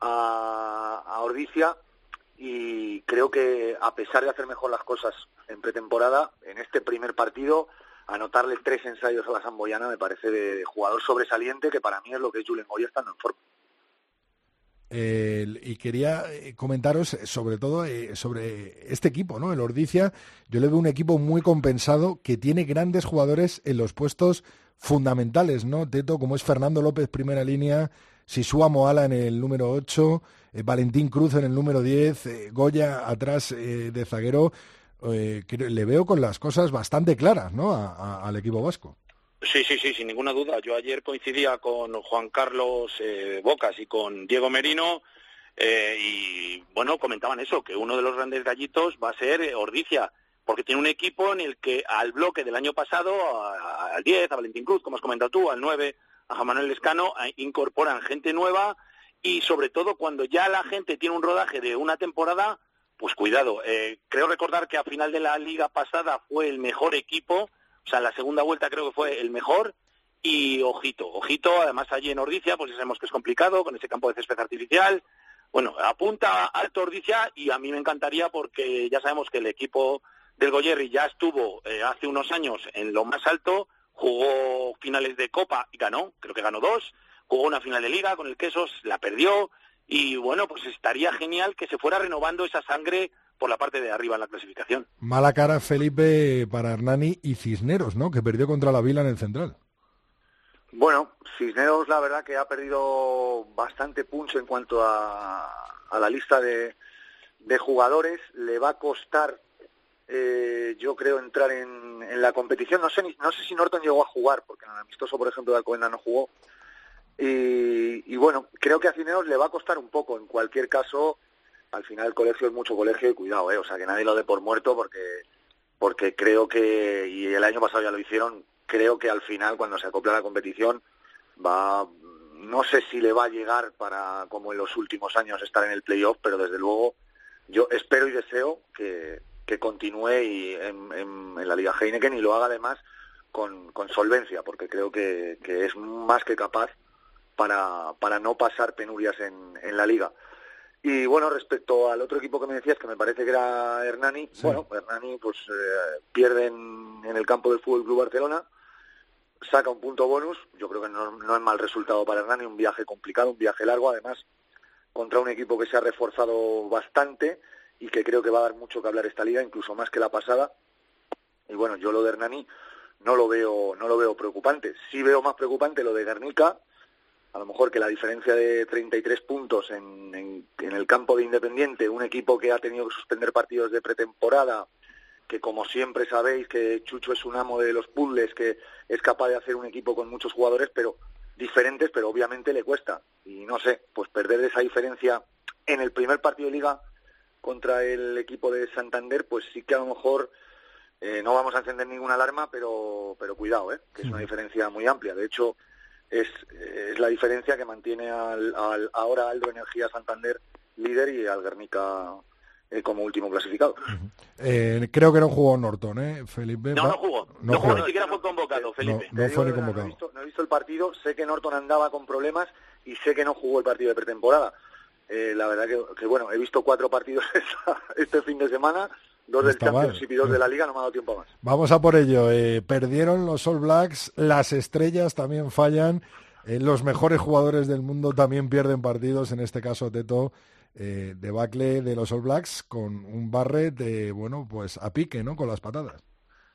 I: a, a Ordicia y creo que a pesar de hacer mejor las cosas en pretemporada, en este primer partido, anotarle tres ensayos a la Samboyana me parece de, jugador sobresaliente, que para mí es lo que es Julen Goya estando en forma.
C: y quería eh, comentaros eh, sobre todo eh, sobre este equipo, ¿no? El Ordicia, yo le veo un equipo muy compensado que tiene grandes jugadores en los puestos fundamentales, ¿no? Teto, como es Fernando López, primera línea, Sisua Moala en el número 8, Valentín Cruz en el número 10, Goya atrás de zaguero. Le veo con las cosas bastante claras, ¿no? al equipo vasco.
H: Sí, sí, sí, sin ninguna duda. Yo ayer coincidía con Juan Carlos eh, Bocas y con Diego Merino eh, y, bueno, comentaban eso, que uno de los grandes gallitos va a ser eh, Ordicia, porque tiene un equipo en el que al bloque del año pasado, al 10, a Valentín Cruz, como has comentado tú, al 9, a Manuel Lescano, incorporan gente nueva y, sobre todo, cuando ya la gente tiene un rodaje de una temporada, pues cuidado. creo recordar que a final de la liga pasada fue el mejor equipo o sea, la segunda vuelta creo que fue el mejor y ojito, ojito, además allí en Ordicia, pues ya sabemos que es complicado con ese campo de césped artificial. Bueno, apunta alto Ordicia y a mí me encantaría porque ya sabemos que el equipo del Goyerri ya estuvo eh, hace unos años en lo más alto, jugó finales de Copa y ganó, creo que ganó dos, jugó una final de Liga con el Quesos, la perdió y bueno, pues estaría genial que se fuera renovando esa sangre por la parte de arriba en la clasificación.
C: Mala cara, Felipe, para Hernani y Cisneros, ¿no? Que perdió contra la Vila en el central.
I: Bueno, Cisneros la verdad que ha perdido bastante punch en cuanto a, a la lista de, de, jugadores. Le va a costar, eh, yo creo, entrar en, en, la competición. No sé, no sé si Norton llegó a jugar, porque en el amistoso, por ejemplo, de Alcobendas no jugó. Y, y, bueno, creo que a Cisneros le va a costar un poco. En cualquier caso, al final el colegio es mucho colegio y cuidado, ¿eh? O sea, que nadie lo dé por muerto porque, porque creo que, y el año pasado ya lo hicieron, creo que al final cuando se acopla la competición va, no sé si le va a llegar para, como en los últimos años, estar en el playoff, pero desde luego yo espero y deseo que, que continúe y en, en, la Liga Heineken y lo haga además con, con solvencia, porque creo que, que es más que capaz para, para no pasar penurias en, en la liga. Y bueno, respecto al otro equipo que me decías, que me parece que era Hernani, bueno, Hernani pues eh, pierde en, el campo del Fútbol Club Barcelona, saca un punto bonus, yo creo que no, no, es mal resultado para Hernani, un viaje complicado, un viaje largo, además contra un equipo que se ha reforzado bastante y que creo que va a dar mucho que hablar esta liga, incluso más que la pasada. Y bueno, yo lo de Hernani no lo veo, no lo veo preocupante. Sí veo más preocupante lo de Guernica, a lo mejor que la diferencia de 33 puntos en, en, en, el campo de Independiente, un equipo que ha tenido que suspender partidos de pretemporada, que como siempre sabéis que Chucho es un amo de los puzzles, que es capaz de hacer un equipo con muchos jugadores, pero diferentes, pero obviamente le cuesta. Y no sé, pues perder esa diferencia en el primer partido de liga contra el equipo de Santander, pues sí que a lo mejor eh, no vamos a encender ninguna alarma, pero, pero cuidado, ¿eh? que es una diferencia muy amplia. De hecho, es, es la diferencia que mantiene al, al, ahora Aldo Energía Santander líder y al Guernica eh, como último clasificado.
C: Uh -huh. eh, creo que no jugó Norton, ¿eh, Felipe?
H: No, no jugó. No, no jugó, ni siquiera fue convocado, Felipe.
C: No, no fue ni convocado.
I: No he, visto, no he, visto, el partido, sé que Norton andaba con problemas y sé que no jugó el partido de pretemporada. Eh, la verdad que, que, bueno, he visto cuatro partidos este fin de semana dos del Championship y dos de la Liga, no me ha dado tiempo más.
C: Vamos a por ello. Eh, perdieron los All Blacks, las estrellas también fallan, eh, los mejores jugadores del mundo también pierden partidos, en este caso Teto, eh, debacle de los All Blacks con un Barret de, bueno, pues a pique, ¿no? Con las patadas.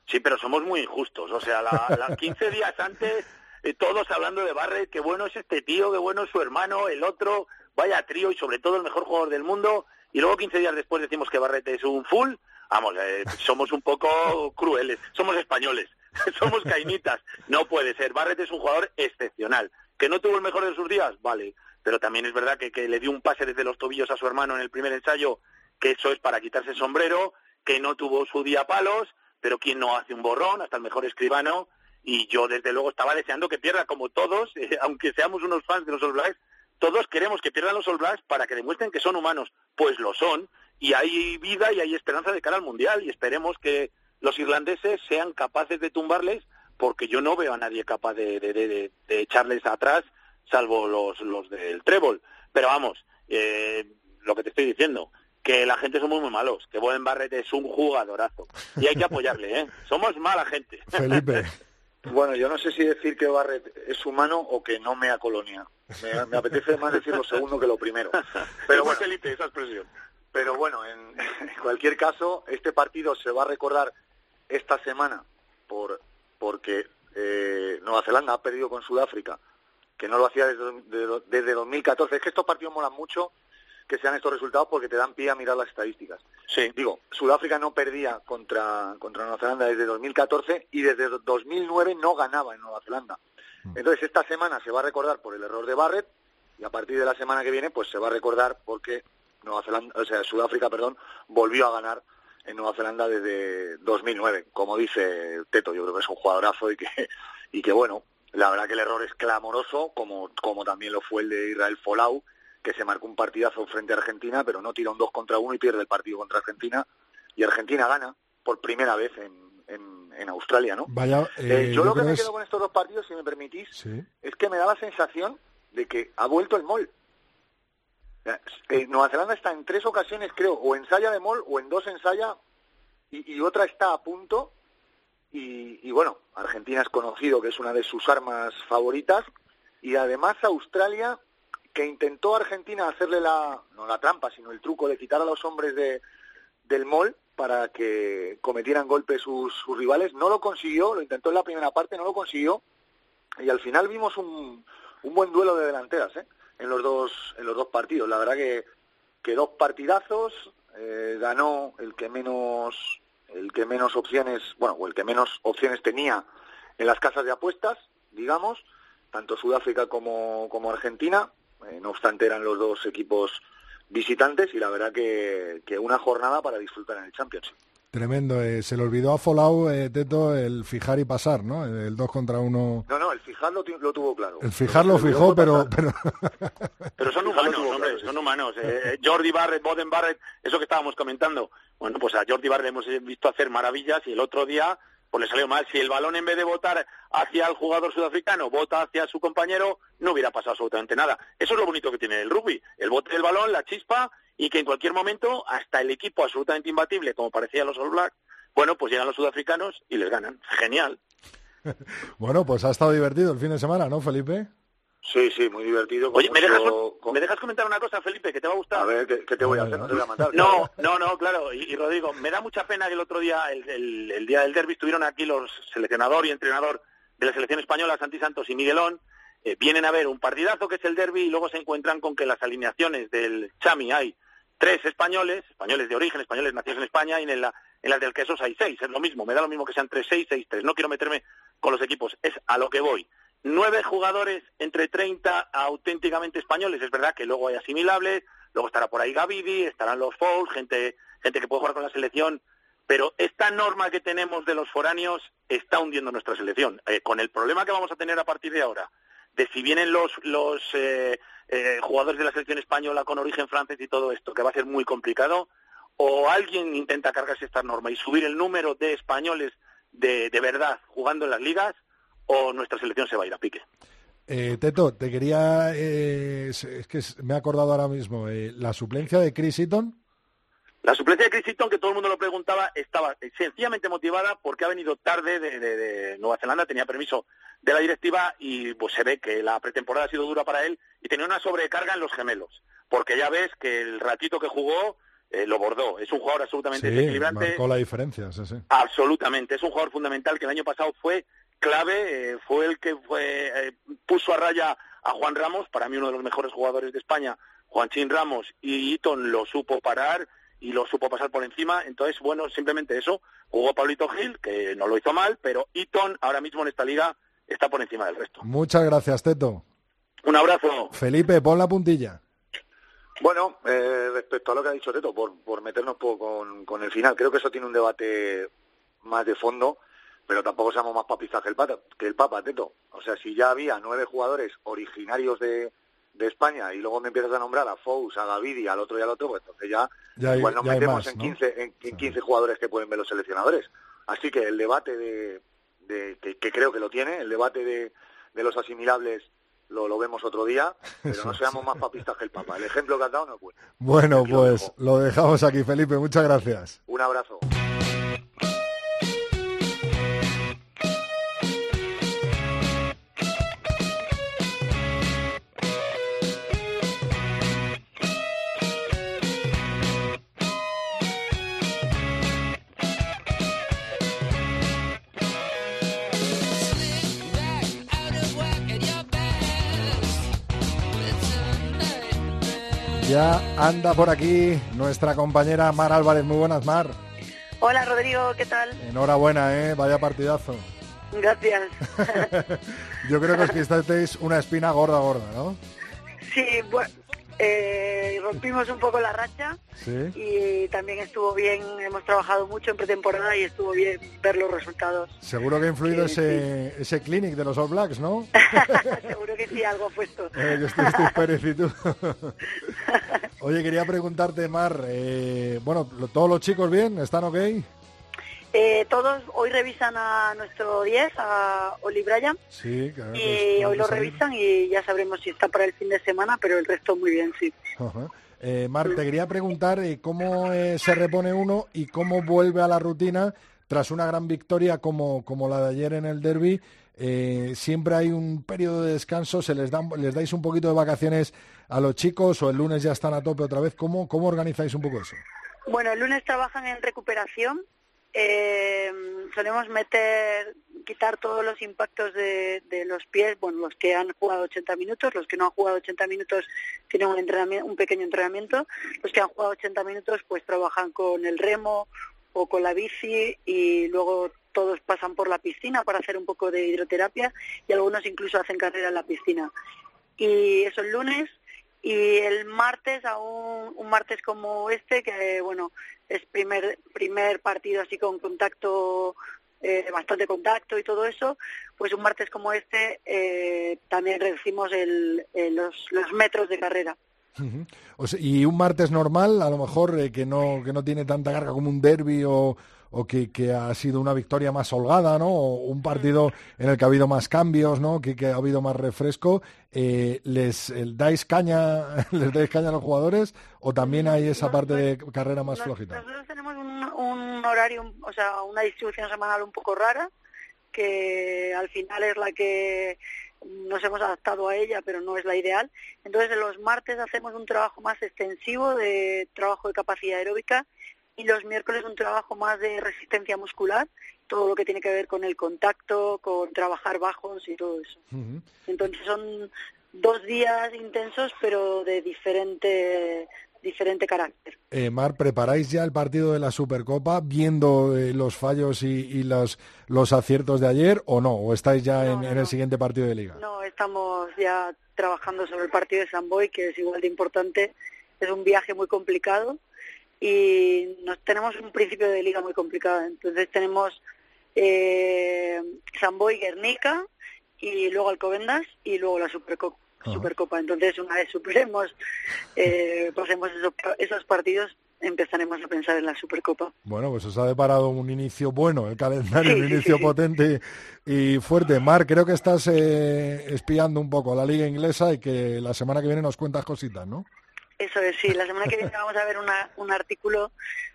H: Sí, pero somos muy injustos. O sea, la, la 15 días antes, eh, todos hablando de Barret, qué bueno es este tío, qué bueno es su hermano, el otro, vaya trío y sobre todo el mejor jugador del mundo. Y luego 15 días después decimos que Barret es un full vamos, eh, somos un poco crueles, somos españoles, somos cainitas. No puede ser. Barret es un jugador excepcional. ¿Que no tuvo el mejor de sus días? Vale. Pero también es verdad que, que le dio un pase desde los tobillos a su hermano en el primer ensayo, que eso es para quitarse el sombrero, que no tuvo su día palos, pero quien no hace un borrón, hasta el mejor escribano, y yo desde luego estaba deseando que pierda como todos, eh, aunque seamos unos fans de los All Blacks, todos queremos que pierdan los All Blacks para que demuestren que son humanos, pues lo son, y hay vida y hay esperanza de cara al Mundial y esperemos que los irlandeses sean capaces de tumbarles porque yo no veo a nadie capaz de, de, de, de echarles atrás salvo los, los del trébol. Pero vamos, eh, lo que te estoy diciendo, que la gente son muy, muy malos, que Boden Barrett es un jugadorazo. Y hay que apoyarle, ¿eh? Somos mala gente.
C: Felipe.
I: Bueno, yo no sé si decir que Barrett es humano o que no mea colonia. Me, me apetece más decir lo segundo que lo primero. Pero bueno,
H: Felipe, esa expresión.
I: Pero bueno, en, en cualquier caso, este partido se va a recordar esta semana por porque eh, Nueva Zelanda ha perdido con Sudáfrica, que no lo hacía desde, de- desde 2014. Es que estos partidos molan mucho que sean estos resultados porque te dan pie a mirar las estadísticas.
H: Sí.
I: Digo, Sudáfrica no perdía contra, contra Nueva Zelanda desde 2014 y desde 2009 no ganaba en Nueva Zelanda. Entonces esta semana se va a recordar por el error de Barrett y a partir de la semana que viene pues se va a recordar porque Nueva Zelanda, o sea, Sudáfrica, perdón, volvió a ganar en Nueva Zelanda desde 2009. Como dice Teto, yo creo que es un jugadorazo y que y que bueno, la verdad que el error es clamoroso, como como también lo fue el de Israel Folau, que se marcó un partidazo frente a Argentina, pero no tira un 2 contra 1 y pierde el partido contra Argentina y Argentina gana por primera vez en, en, en Australia, ¿no?
C: Vaya,
I: Eh,
C: eh,
I: yo, lo que me
C: es-
I: quedo con estos dos partidos, si me permitís,
C: Sí.
I: es que me da la sensación de que ha vuelto el mol. Eh, Nueva Zelanda está en tres ocasiones, creo, o ensaya de mol o en dos ensaya y, otra está a punto. Y, bueno, Argentina es conocido que es una de sus armas favoritas. Y además Australia, que intentó a Argentina hacerle la, no la trampa, sino el truco de quitar a los hombres de, del mol para que cometieran golpes sus, sus rivales, no lo consiguió, lo intentó en la primera parte, no lo consiguió. Y al final vimos un, un buen duelo de delanteras ¿eh? En los dos en los dos partidos. La verdad que, que dos partidazos eh, ganó el que menos el que menos opciones bueno o el que menos opciones tenía en las casas de apuestas, digamos, tanto Sudáfrica como, como Argentina. Eh, no obstante eran los dos equipos visitantes y la verdad que, que una jornada para disfrutar en el Championship.
C: Tremendo. eh, se le olvidó a Folau, eh, Teto, el fijar y pasar, ¿no? El 2 contra 1.
I: No, no, el fijar lo, tuvo claro.
C: El fijar lo fijó, pero, pero
H: Pero son humanos, hombre,
I: claro, sí.
H: son humanos. Eh, eh, Jordi Barrett, Boden Barrett, eso que estábamos comentando. Bueno, pues a Jordi Barrett hemos visto hacer maravillas y el otro día pues le salió mal. Si el balón en vez de votar hacia el jugador sudafricano, vota hacia su compañero, no hubiera pasado absolutamente nada. Eso es lo bonito que tiene el rugby. El bote del balón, la chispa y que en cualquier momento hasta el equipo absolutamente imbatible, como parecía los All Blacks, bueno, pues llegan los sudafricanos y les ganan. Genial.
C: bueno, pues ha estado divertido el fin de semana, ¿no, Felipe?
I: Sí, sí, muy divertido.
H: Oye, ¿me dejas,
I: con-
H: ¿me dejas comentar una cosa, Felipe, que te va a gustar?
I: A ver, ¿qué, qué te voy a hacer? No te voy a matar.
H: No, no, no, claro. Y, y Rodrigo, me da mucha pena que el otro día, el, el- el día del derby, estuvieron aquí los seleccionador y entrenador de la selección española, Santi Santos y Miguelón. eh, vienen a ver un partidazo que es el derby y luego se encuentran con que las alineaciones del Chami hay tres españoles, españoles de origen, españoles nacidos en España, y en, la, en las del Quesos hay seis. Es lo mismo, me da lo mismo que sean tres, seis, seis, tres. No quiero meterme con los equipos, es a lo que voy. Nueve jugadores entre 30 auténticamente españoles. Es verdad que luego hay asimilables, luego estará por ahí Gavidi, estarán los Fouls, gente, gente que puede jugar con la selección. Pero esta norma que tenemos de los foráneos está hundiendo nuestra selección. Eh, con el problema que vamos a tener a partir de ahora, de si vienen los, los eh, eh, jugadores de la selección española con origen francés y todo esto, que va a ser muy complicado, o alguien intenta cargarse esta norma y subir el número de españoles de, de verdad jugando en las ligas, o nuestra selección se va a ir a pique.
C: Eh, Teto, te quería... eh, es es que me he acordado ahora mismo. eh, la suplencia de Chris Eaton.
H: La suplencia de Chris Eaton, que todo el mundo lo preguntaba, estaba sencillamente motivada porque ha venido tarde de, de- de Nueva Zelanda, tenía permiso de la directiva y pues se ve que la pretemporada ha sido dura para él y tenía una sobrecarga en los gemelos, porque ya ves que el ratito que jugó eh, lo bordó. Es un jugador absolutamente
C: Sí,
H: desequilibrante.
C: marcó la diferencia, sí, sí.
H: Absolutamente, es un jugador fundamental que el año pasado fue clave, eh, fue el que fue, eh, puso a raya a Juan Ramos, para mí uno de los mejores jugadores de España, Juanchín Ramos, y Eaton lo supo parar y lo supo pasar por encima, entonces, bueno, simplemente eso, jugó Pablito Gil, que no lo hizo mal, pero Eaton ahora mismo en esta liga está por encima del resto.
C: Muchas gracias, Teto.
H: Un abrazo.
C: Felipe, pon la puntilla.
I: Bueno, eh, respecto a lo que ha dicho Teto, por, por meternos poco con, con el final, creo que eso tiene un debate más de fondo, pero tampoco seamos más papistas que el, pata, que el Papa, Teto. O sea, si ya había nueve jugadores originarios de, de España y luego me empiezas a nombrar a Fous, a Gavidi, al otro y al otro, pues entonces ya,
C: Ya hay-
I: igual nos
C: ya
I: metemos
C: más,
I: en,
C: ¿no?
I: 15, en, en
C: Sí.
I: 15 jugadores que pueden ver los seleccionadores. Así que el debate de, de- que, que creo que lo tiene, el debate de, de los asimilables lo, lo vemos otro día, pero no seamos más papistas que el Papa. El ejemplo que has dado no es bueno.
C: Bueno,
I: Aquí
C: pues lo dejamos aquí, Felipe. Muchas gracias.
I: Un abrazo.
C: Ya anda por aquí nuestra compañera Mar Álvarez. Muy buenas, Mar.
J: Hola Rodrigo, ¿qué tal?
C: Enhorabuena, ¿eh? Vaya partidazo.
J: Gracias.
C: Yo creo que os quistasteis una espina gorda, gorda, ¿no?
J: Sí, bueno, eh, rompimos un poco la racha
C: Sí.
J: y también estuvo bien, hemos trabajado mucho en pretemporada y estuvo bien ver los resultados.
C: Seguro que ha influido
J: Sí,
C: ese, ese clinic de los All Blacks, ¿no?
J: Seguro que sí, algo ha puesto.
C: Eh, que estuvisteis Pérez y tú. Oye, quería preguntarte, Mar, eh, bueno, ¿todos los chicos bien? ¿Están ok?
J: Eh, todos hoy revisan a nuestro 10, a Oli Bryan,
C: Sí, claro. pues,
J: y
C: tengo
J: hoy lo revisan y ya sabremos si está para el fin de semana, pero el resto muy bien, sí.
C: Ajá. Eh, Mar, te quería preguntar eh, cómo eh, se repone uno y cómo vuelve a la rutina tras una gran victoria como, como la de ayer en el derby. Eh, siempre hay un periodo de descanso, se les, dan, les dais un poquito de vacaciones a los chicos o el lunes ya están a tope otra vez. ¿Cómo, cómo organizáis un poco eso?
J: Bueno, el lunes trabajan en recuperación. Eh, solemos meter, quitar todos los impactos de, los pies, bueno, los que han jugado 80 minutos, los que no han jugado 80 minutos tienen un, entrenamiento, un pequeño entrenamiento, los que han jugado 80 minutos pues trabajan con el remo o con la bici y luego todos pasan por la piscina para hacer un poco de hidroterapia y algunos incluso hacen carrera en la piscina. Y eso el lunes y el martes a un martes como este que bueno es primer primer partido así con contacto eh, bastante contacto y todo eso pues un martes como este eh, también reducimos el, eh, los, los metros de carrera.
C: Y un martes normal, a lo mejor eh, que no que no tiene tanta carga como un derby o, o que, que ha sido una victoria más holgada, ¿no? O un partido en el que ha habido más cambios, ¿no? Que, que ha habido más refresco. Eh, ¿Les eh, dais caña les dais caña a los jugadores o también hay esa parte de carrera más flojita?
J: Nosotros tenemos un, un horario, o sea, una distribución semanal un poco rara, que al final es la que nos hemos adaptado a ella, pero no es la ideal. Entonces, los martes hacemos un trabajo más extensivo de trabajo de capacidad aeróbica y los miércoles un trabajo más de resistencia muscular, todo lo que tiene que ver con el contacto, con trabajar bajos y todo eso. Entonces son dos días intensos, pero de diferente diferente carácter.
C: Eh, Mar, ¿preparáis ya el partido de la Supercopa viendo eh, los fallos y, y los, los aciertos de ayer o no? ¿O estáis ya
J: No,
C: en,
J: no,
C: en el siguiente partido de liga?
J: No, estamos ya trabajando sobre el partido de San Boy, que es igual de importante. Es un viaje muy complicado y nos tenemos un principio de liga muy complicado. Entonces tenemos eh, San Boy, Guernica y luego Alcobendas y luego la Supercopa.
C: Ajá.
J: Supercopa. Entonces, una vez superemos, eh, pasemos esos, esos partidos, empezaremos a pensar en la Supercopa.
C: Bueno, pues os ha deparado un inicio bueno, el calendario,
J: Sí,
C: un inicio
J: sí, sí.
C: potente y fuerte. Mar, creo que estás eh, espiando un poco a la liga inglesa y que la semana que viene nos cuentas cositas, ¿no?
J: Eso es, sí. La semana que viene vamos a ver una, un artículo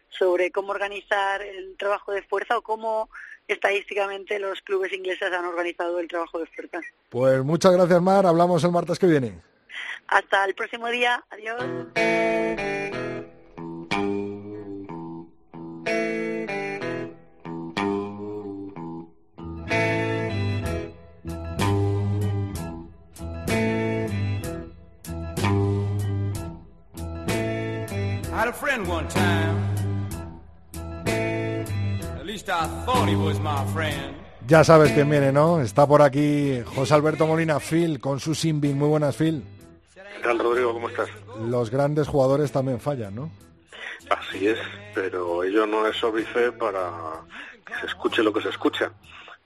J: sobre cómo organizar el trabajo de fuerza o cómo estadísticamente los clubes ingleses han organizado el trabajo de fuerza.
C: Pues muchas gracias, Mar. Hablamos el martes que viene.
J: Hasta el próximo día. Adiós.
K: Had a friend one time. At least I thought he was my friend.
C: Ya sabes quién viene, ¿no? Está por aquí José Alberto Molina, Phil, con su Simbin. Muy buenas, Phil.
L: ¿Qué tal, Rodrigo? ¿Cómo estás?
C: Los grandes jugadores también fallan, ¿no?
L: Así es, pero ello no es óbice para que se escuche lo que se escucha.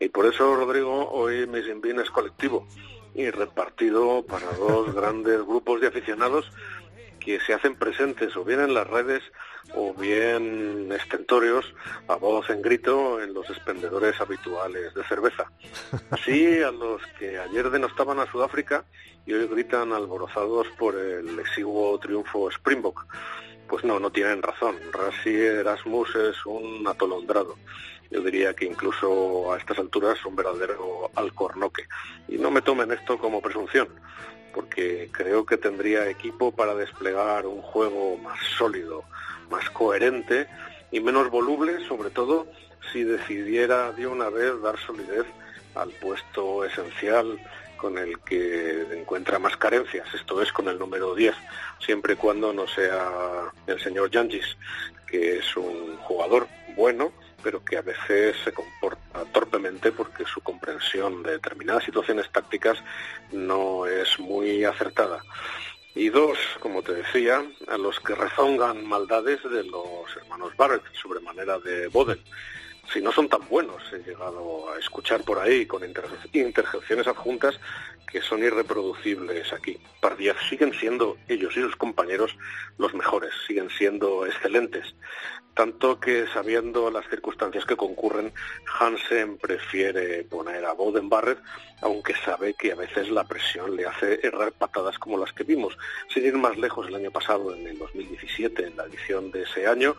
L: Y por eso, Rodrigo, hoy mi Simbin es colectivo y repartido para dos grandes grupos de aficionados que se hacen presentes o bien en las redes o bien estentorios a voz en grito en los expendedores habituales de cerveza. Así a los que ayer denostaban a Sudáfrica y hoy gritan alborozados por el exiguo triunfo Springbok. Pues no, no tienen razón. Rassi Erasmus es un atolondrado. Yo diría que incluso a estas alturas un verdadero alcornoque. Y no me tomen esto como presunción, porque creo que tendría equipo para desplegar un juego más sólido, más coherente y menos voluble, sobre todo si decidiera de una vez dar solidez al puesto esencial con el que encuentra más carencias, esto es con el número 10, siempre y cuando no sea el señor Yangis, que es un jugador bueno, pero que a veces se comporta torpemente porque su comprensión de determinadas situaciones tácticas no es muy acertada. Y dos, como te decía, a los que rezongan maldades de los hermanos Barrett sobre manera de Boden. Si no son tan buenos, he llegado a escuchar por ahí con interjecciones adjuntas que son irreproducibles aquí. Pardiaz siguen siendo ellos y sus compañeros los mejores, siguen siendo excelentes tanto que sabiendo las circunstancias que concurren, Hansen prefiere poner a Boden Barrett, aunque sabe que a veces la presión le hace errar patadas como las que vimos. Sin ir más lejos, el año pasado, en el 2017, en la edición de ese año,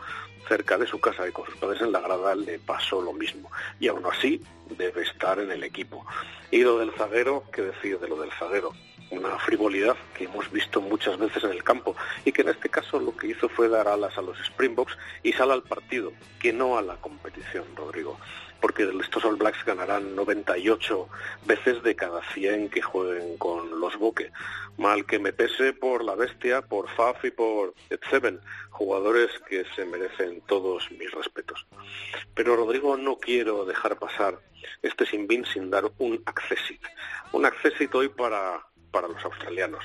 L: cerca de su casa y con sus padres en la grada, le pasó lo mismo. Y aún así, debe estar en el equipo. Y lo del zaguero, ¿qué decir de lo del zaguero? una frivolidad que hemos visto muchas veces en el campo y que en este caso lo que hizo fue dar alas a los Springboks y sal al partido, que no a la competición, Rodrigo. Porque estos All Blacks ganarán 98 veces de cada 100 que jueguen con los Boque. Mal que me pese por la bestia, por Faf y por Seven, jugadores que se merecen todos mis respetos. Pero Rodrigo, no quiero dejar pasar este sin bin sin dar un accesit. Un accesit hoy para para los australianos.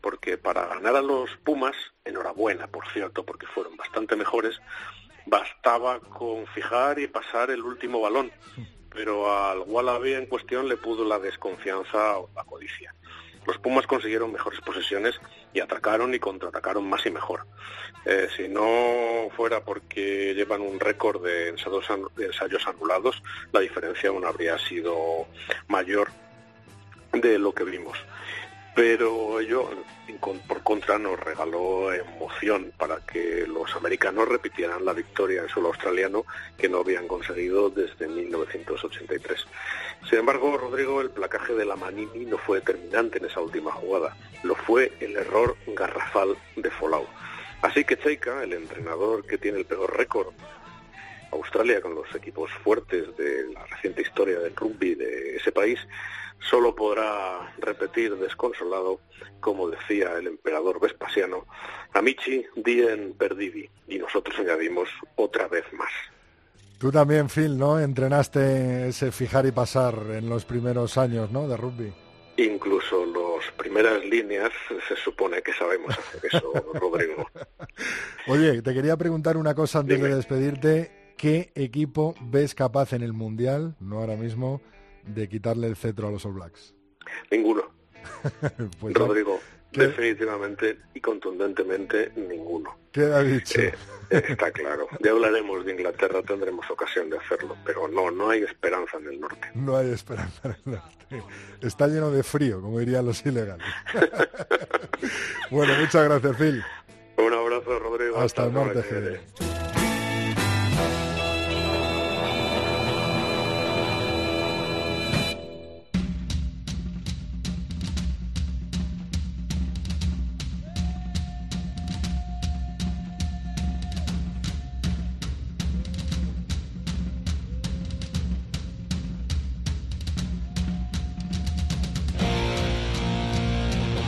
L: Porque para ganar a los Pumas, enhorabuena, por cierto, porque fueron bastante mejores, bastaba con fijar y pasar el último balón. Pero al Wallaby en cuestión le pudo la desconfianza o la codicia. Los Pumas consiguieron mejores posesiones y atacaron y contraatacaron más y mejor. Eh, si no fuera porque llevan un récord de ensayos, de ensayos anulados, la diferencia aún habría sido mayor de lo que vimos pero ello por contra nos regaló emoción para que los americanos repitieran la victoria en suelo australiano que no habían conseguido desde 1983. Sin embargo, Rodrigo, el placaje de la Manini no fue determinante en esa última jugada, lo fue el error garrafal de Folau. Así que Cheika, el entrenador que tiene el peor récord Australia con los equipos fuertes de la reciente historia del rugby de ese país, solo podrá repetir desconsolado, como decía el emperador Vespasiano, Amici dien perdivi, y nosotros añadimos otra vez más.
C: Tú también, Phil, ¿no? Entrenaste ese fijar y pasar en los primeros años, ¿no? De rugby.
L: Incluso las primeras líneas se supone que sabemos hacer eso, Rodrigo.
C: Oye, te quería preguntar una cosa antes de despedirte. ¿Qué equipo ves capaz en el Mundial, no ahora mismo, de quitarle el cetro a los All Blacks?
L: Ninguno. Pues Rodrigo, definitivamente y contundentemente ninguno.
C: ¿Qué ha dicho? Eh,
L: está claro. Ya hablaremos de Inglaterra, tendremos ocasión de hacerlo, pero no, no hay esperanza en el norte.
C: No hay esperanza en el norte. Está lleno de frío, como dirían los ilegales. bueno, muchas gracias, Phil.
L: Un abrazo, Rodrigo.
C: Hasta, el norte,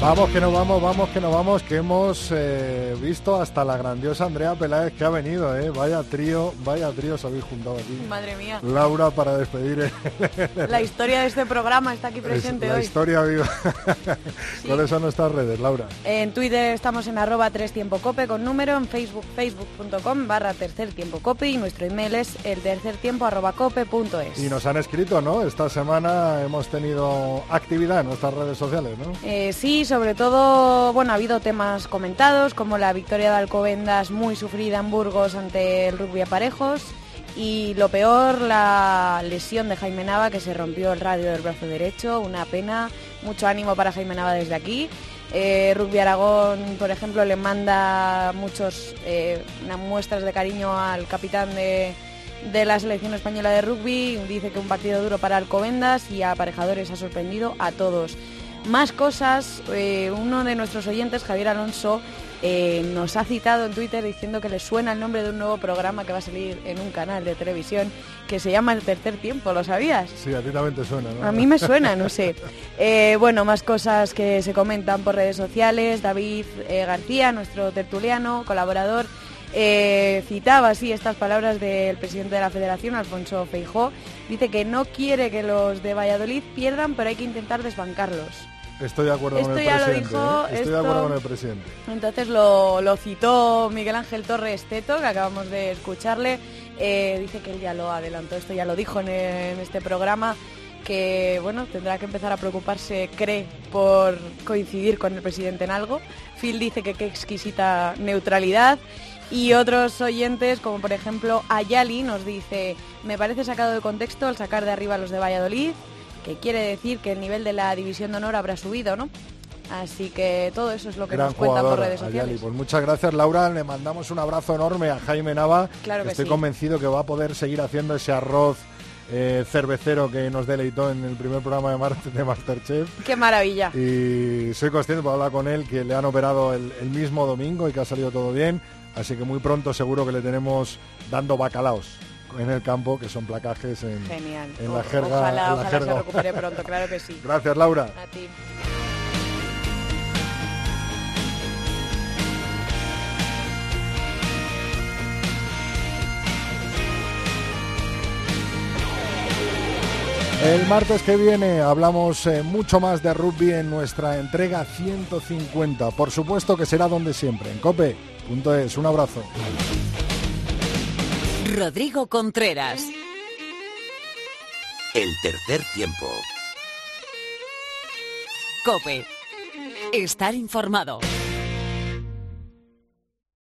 C: Vamos que no vamos, vamos que no vamos, que hemos eh, visto hasta la grandiosa Andrea Peláez que ha venido, ¿eh? Vaya trío, vaya trío os habéis juntado aquí.
D: Madre mía.
C: Laura para despedir.
D: La historia de este programa está aquí presente
C: hoy.
D: La
C: historia viva. ¿Cuáles son nuestras redes, Laura?
D: En Twitter estamos en arroba tres tiempo cope con número, en Facebook, facebook.com barra tercer tiempo cope y nuestro email es el tercer tiempo arroba cope punto es.
C: Y nos han escrito, ¿no? Esta semana hemos tenido actividad en nuestras redes sociales, ¿no?
D: Eh, sí, sobre todo, bueno, ha habido temas comentados como la victoria de Alcobendas muy sufrida en Burgos ante el rugby a parejos y lo peor, la lesión de Jaime Nava que se rompió el radio del brazo derecho, una pena, mucho ánimo para Jaime Nava desde aquí. Eh, rugby Aragón, por ejemplo, le manda muchos eh, unas muestras de cariño al capitán de, de la selección española de rugby. Dice que un partido duro para Alcobendas y a aparejadores ha sorprendido a todos. Más cosas, eh, uno de nuestros oyentes, Javier Alonso, eh, nos ha citado en Twitter diciendo que le suena el nombre de un nuevo programa que va a salir en un canal de televisión que se llama El Tercer Tiempo, ¿lo sabías?
C: Sí, a ti también te suena, ¿no?
D: A mí me suena, no sé. Eh, bueno, más cosas que se comentan por redes sociales. David García, nuestro tertuliano, colaborador, citaba así estas palabras del presidente de la Federación, Alfonso Feijó. Dice que no quiere que los de Valladolid pierdan, pero hay que intentar desbancarlos.
C: Estoy de acuerdo
D: esto
C: con el
D: ya
C: presidente.
D: Lo dijo,
C: ¿eh? Estoy
D: esto...
C: de acuerdo con el presidente.
D: Entonces lo, lo, citó Miguel Ángel Torres Teto, que acabamos de escucharle. Eh, dice que él ya lo adelantó, esto ya lo dijo en, en, este programa, que bueno, tendrá que empezar a preocuparse, cree, por coincidir con el presidente en algo. Phil dice que qué exquisita neutralidad. Y otros oyentes, como por ejemplo Ayali, nos dice, me parece sacado de contexto el sacar de arriba a los de Valladolid, que quiere decir que el nivel de la división de honor habrá subido, ¿no? Así que todo eso es lo que
C: Gran
D: nos cuentan por redes sociales.
C: Ayali. Pues muchas gracias, Laura. Le mandamos un abrazo enorme a Jaime Nava.
D: Claro que
C: Estoy
D: sí.
C: convencido que va a poder seguir haciendo ese arroz eh, cervecero que nos deleitó en el primer programa de, Mar de Masterchef.
D: ¡Qué maravilla!
C: Y soy consciente, por hablar con él, que le han operado el, el mismo domingo y que ha salido todo bien. Así que muy pronto seguro que le tenemos dando bacalaos en el campo, que son placajes en,
D: Genial.
C: en la jerga.
D: Ojalá,
C: en la
D: ojalá
C: jerga.
D: se recupere pronto, claro que sí.
C: Gracias, Laura.
D: A ti.
C: El martes que viene hablamos eh, mucho más de rugby en nuestra entrega 150. Por supuesto que será donde siempre, en cope.es. Un abrazo.
A: Rodrigo Contreras.
B: El tercer tiempo.
A: Cope. Estar informado.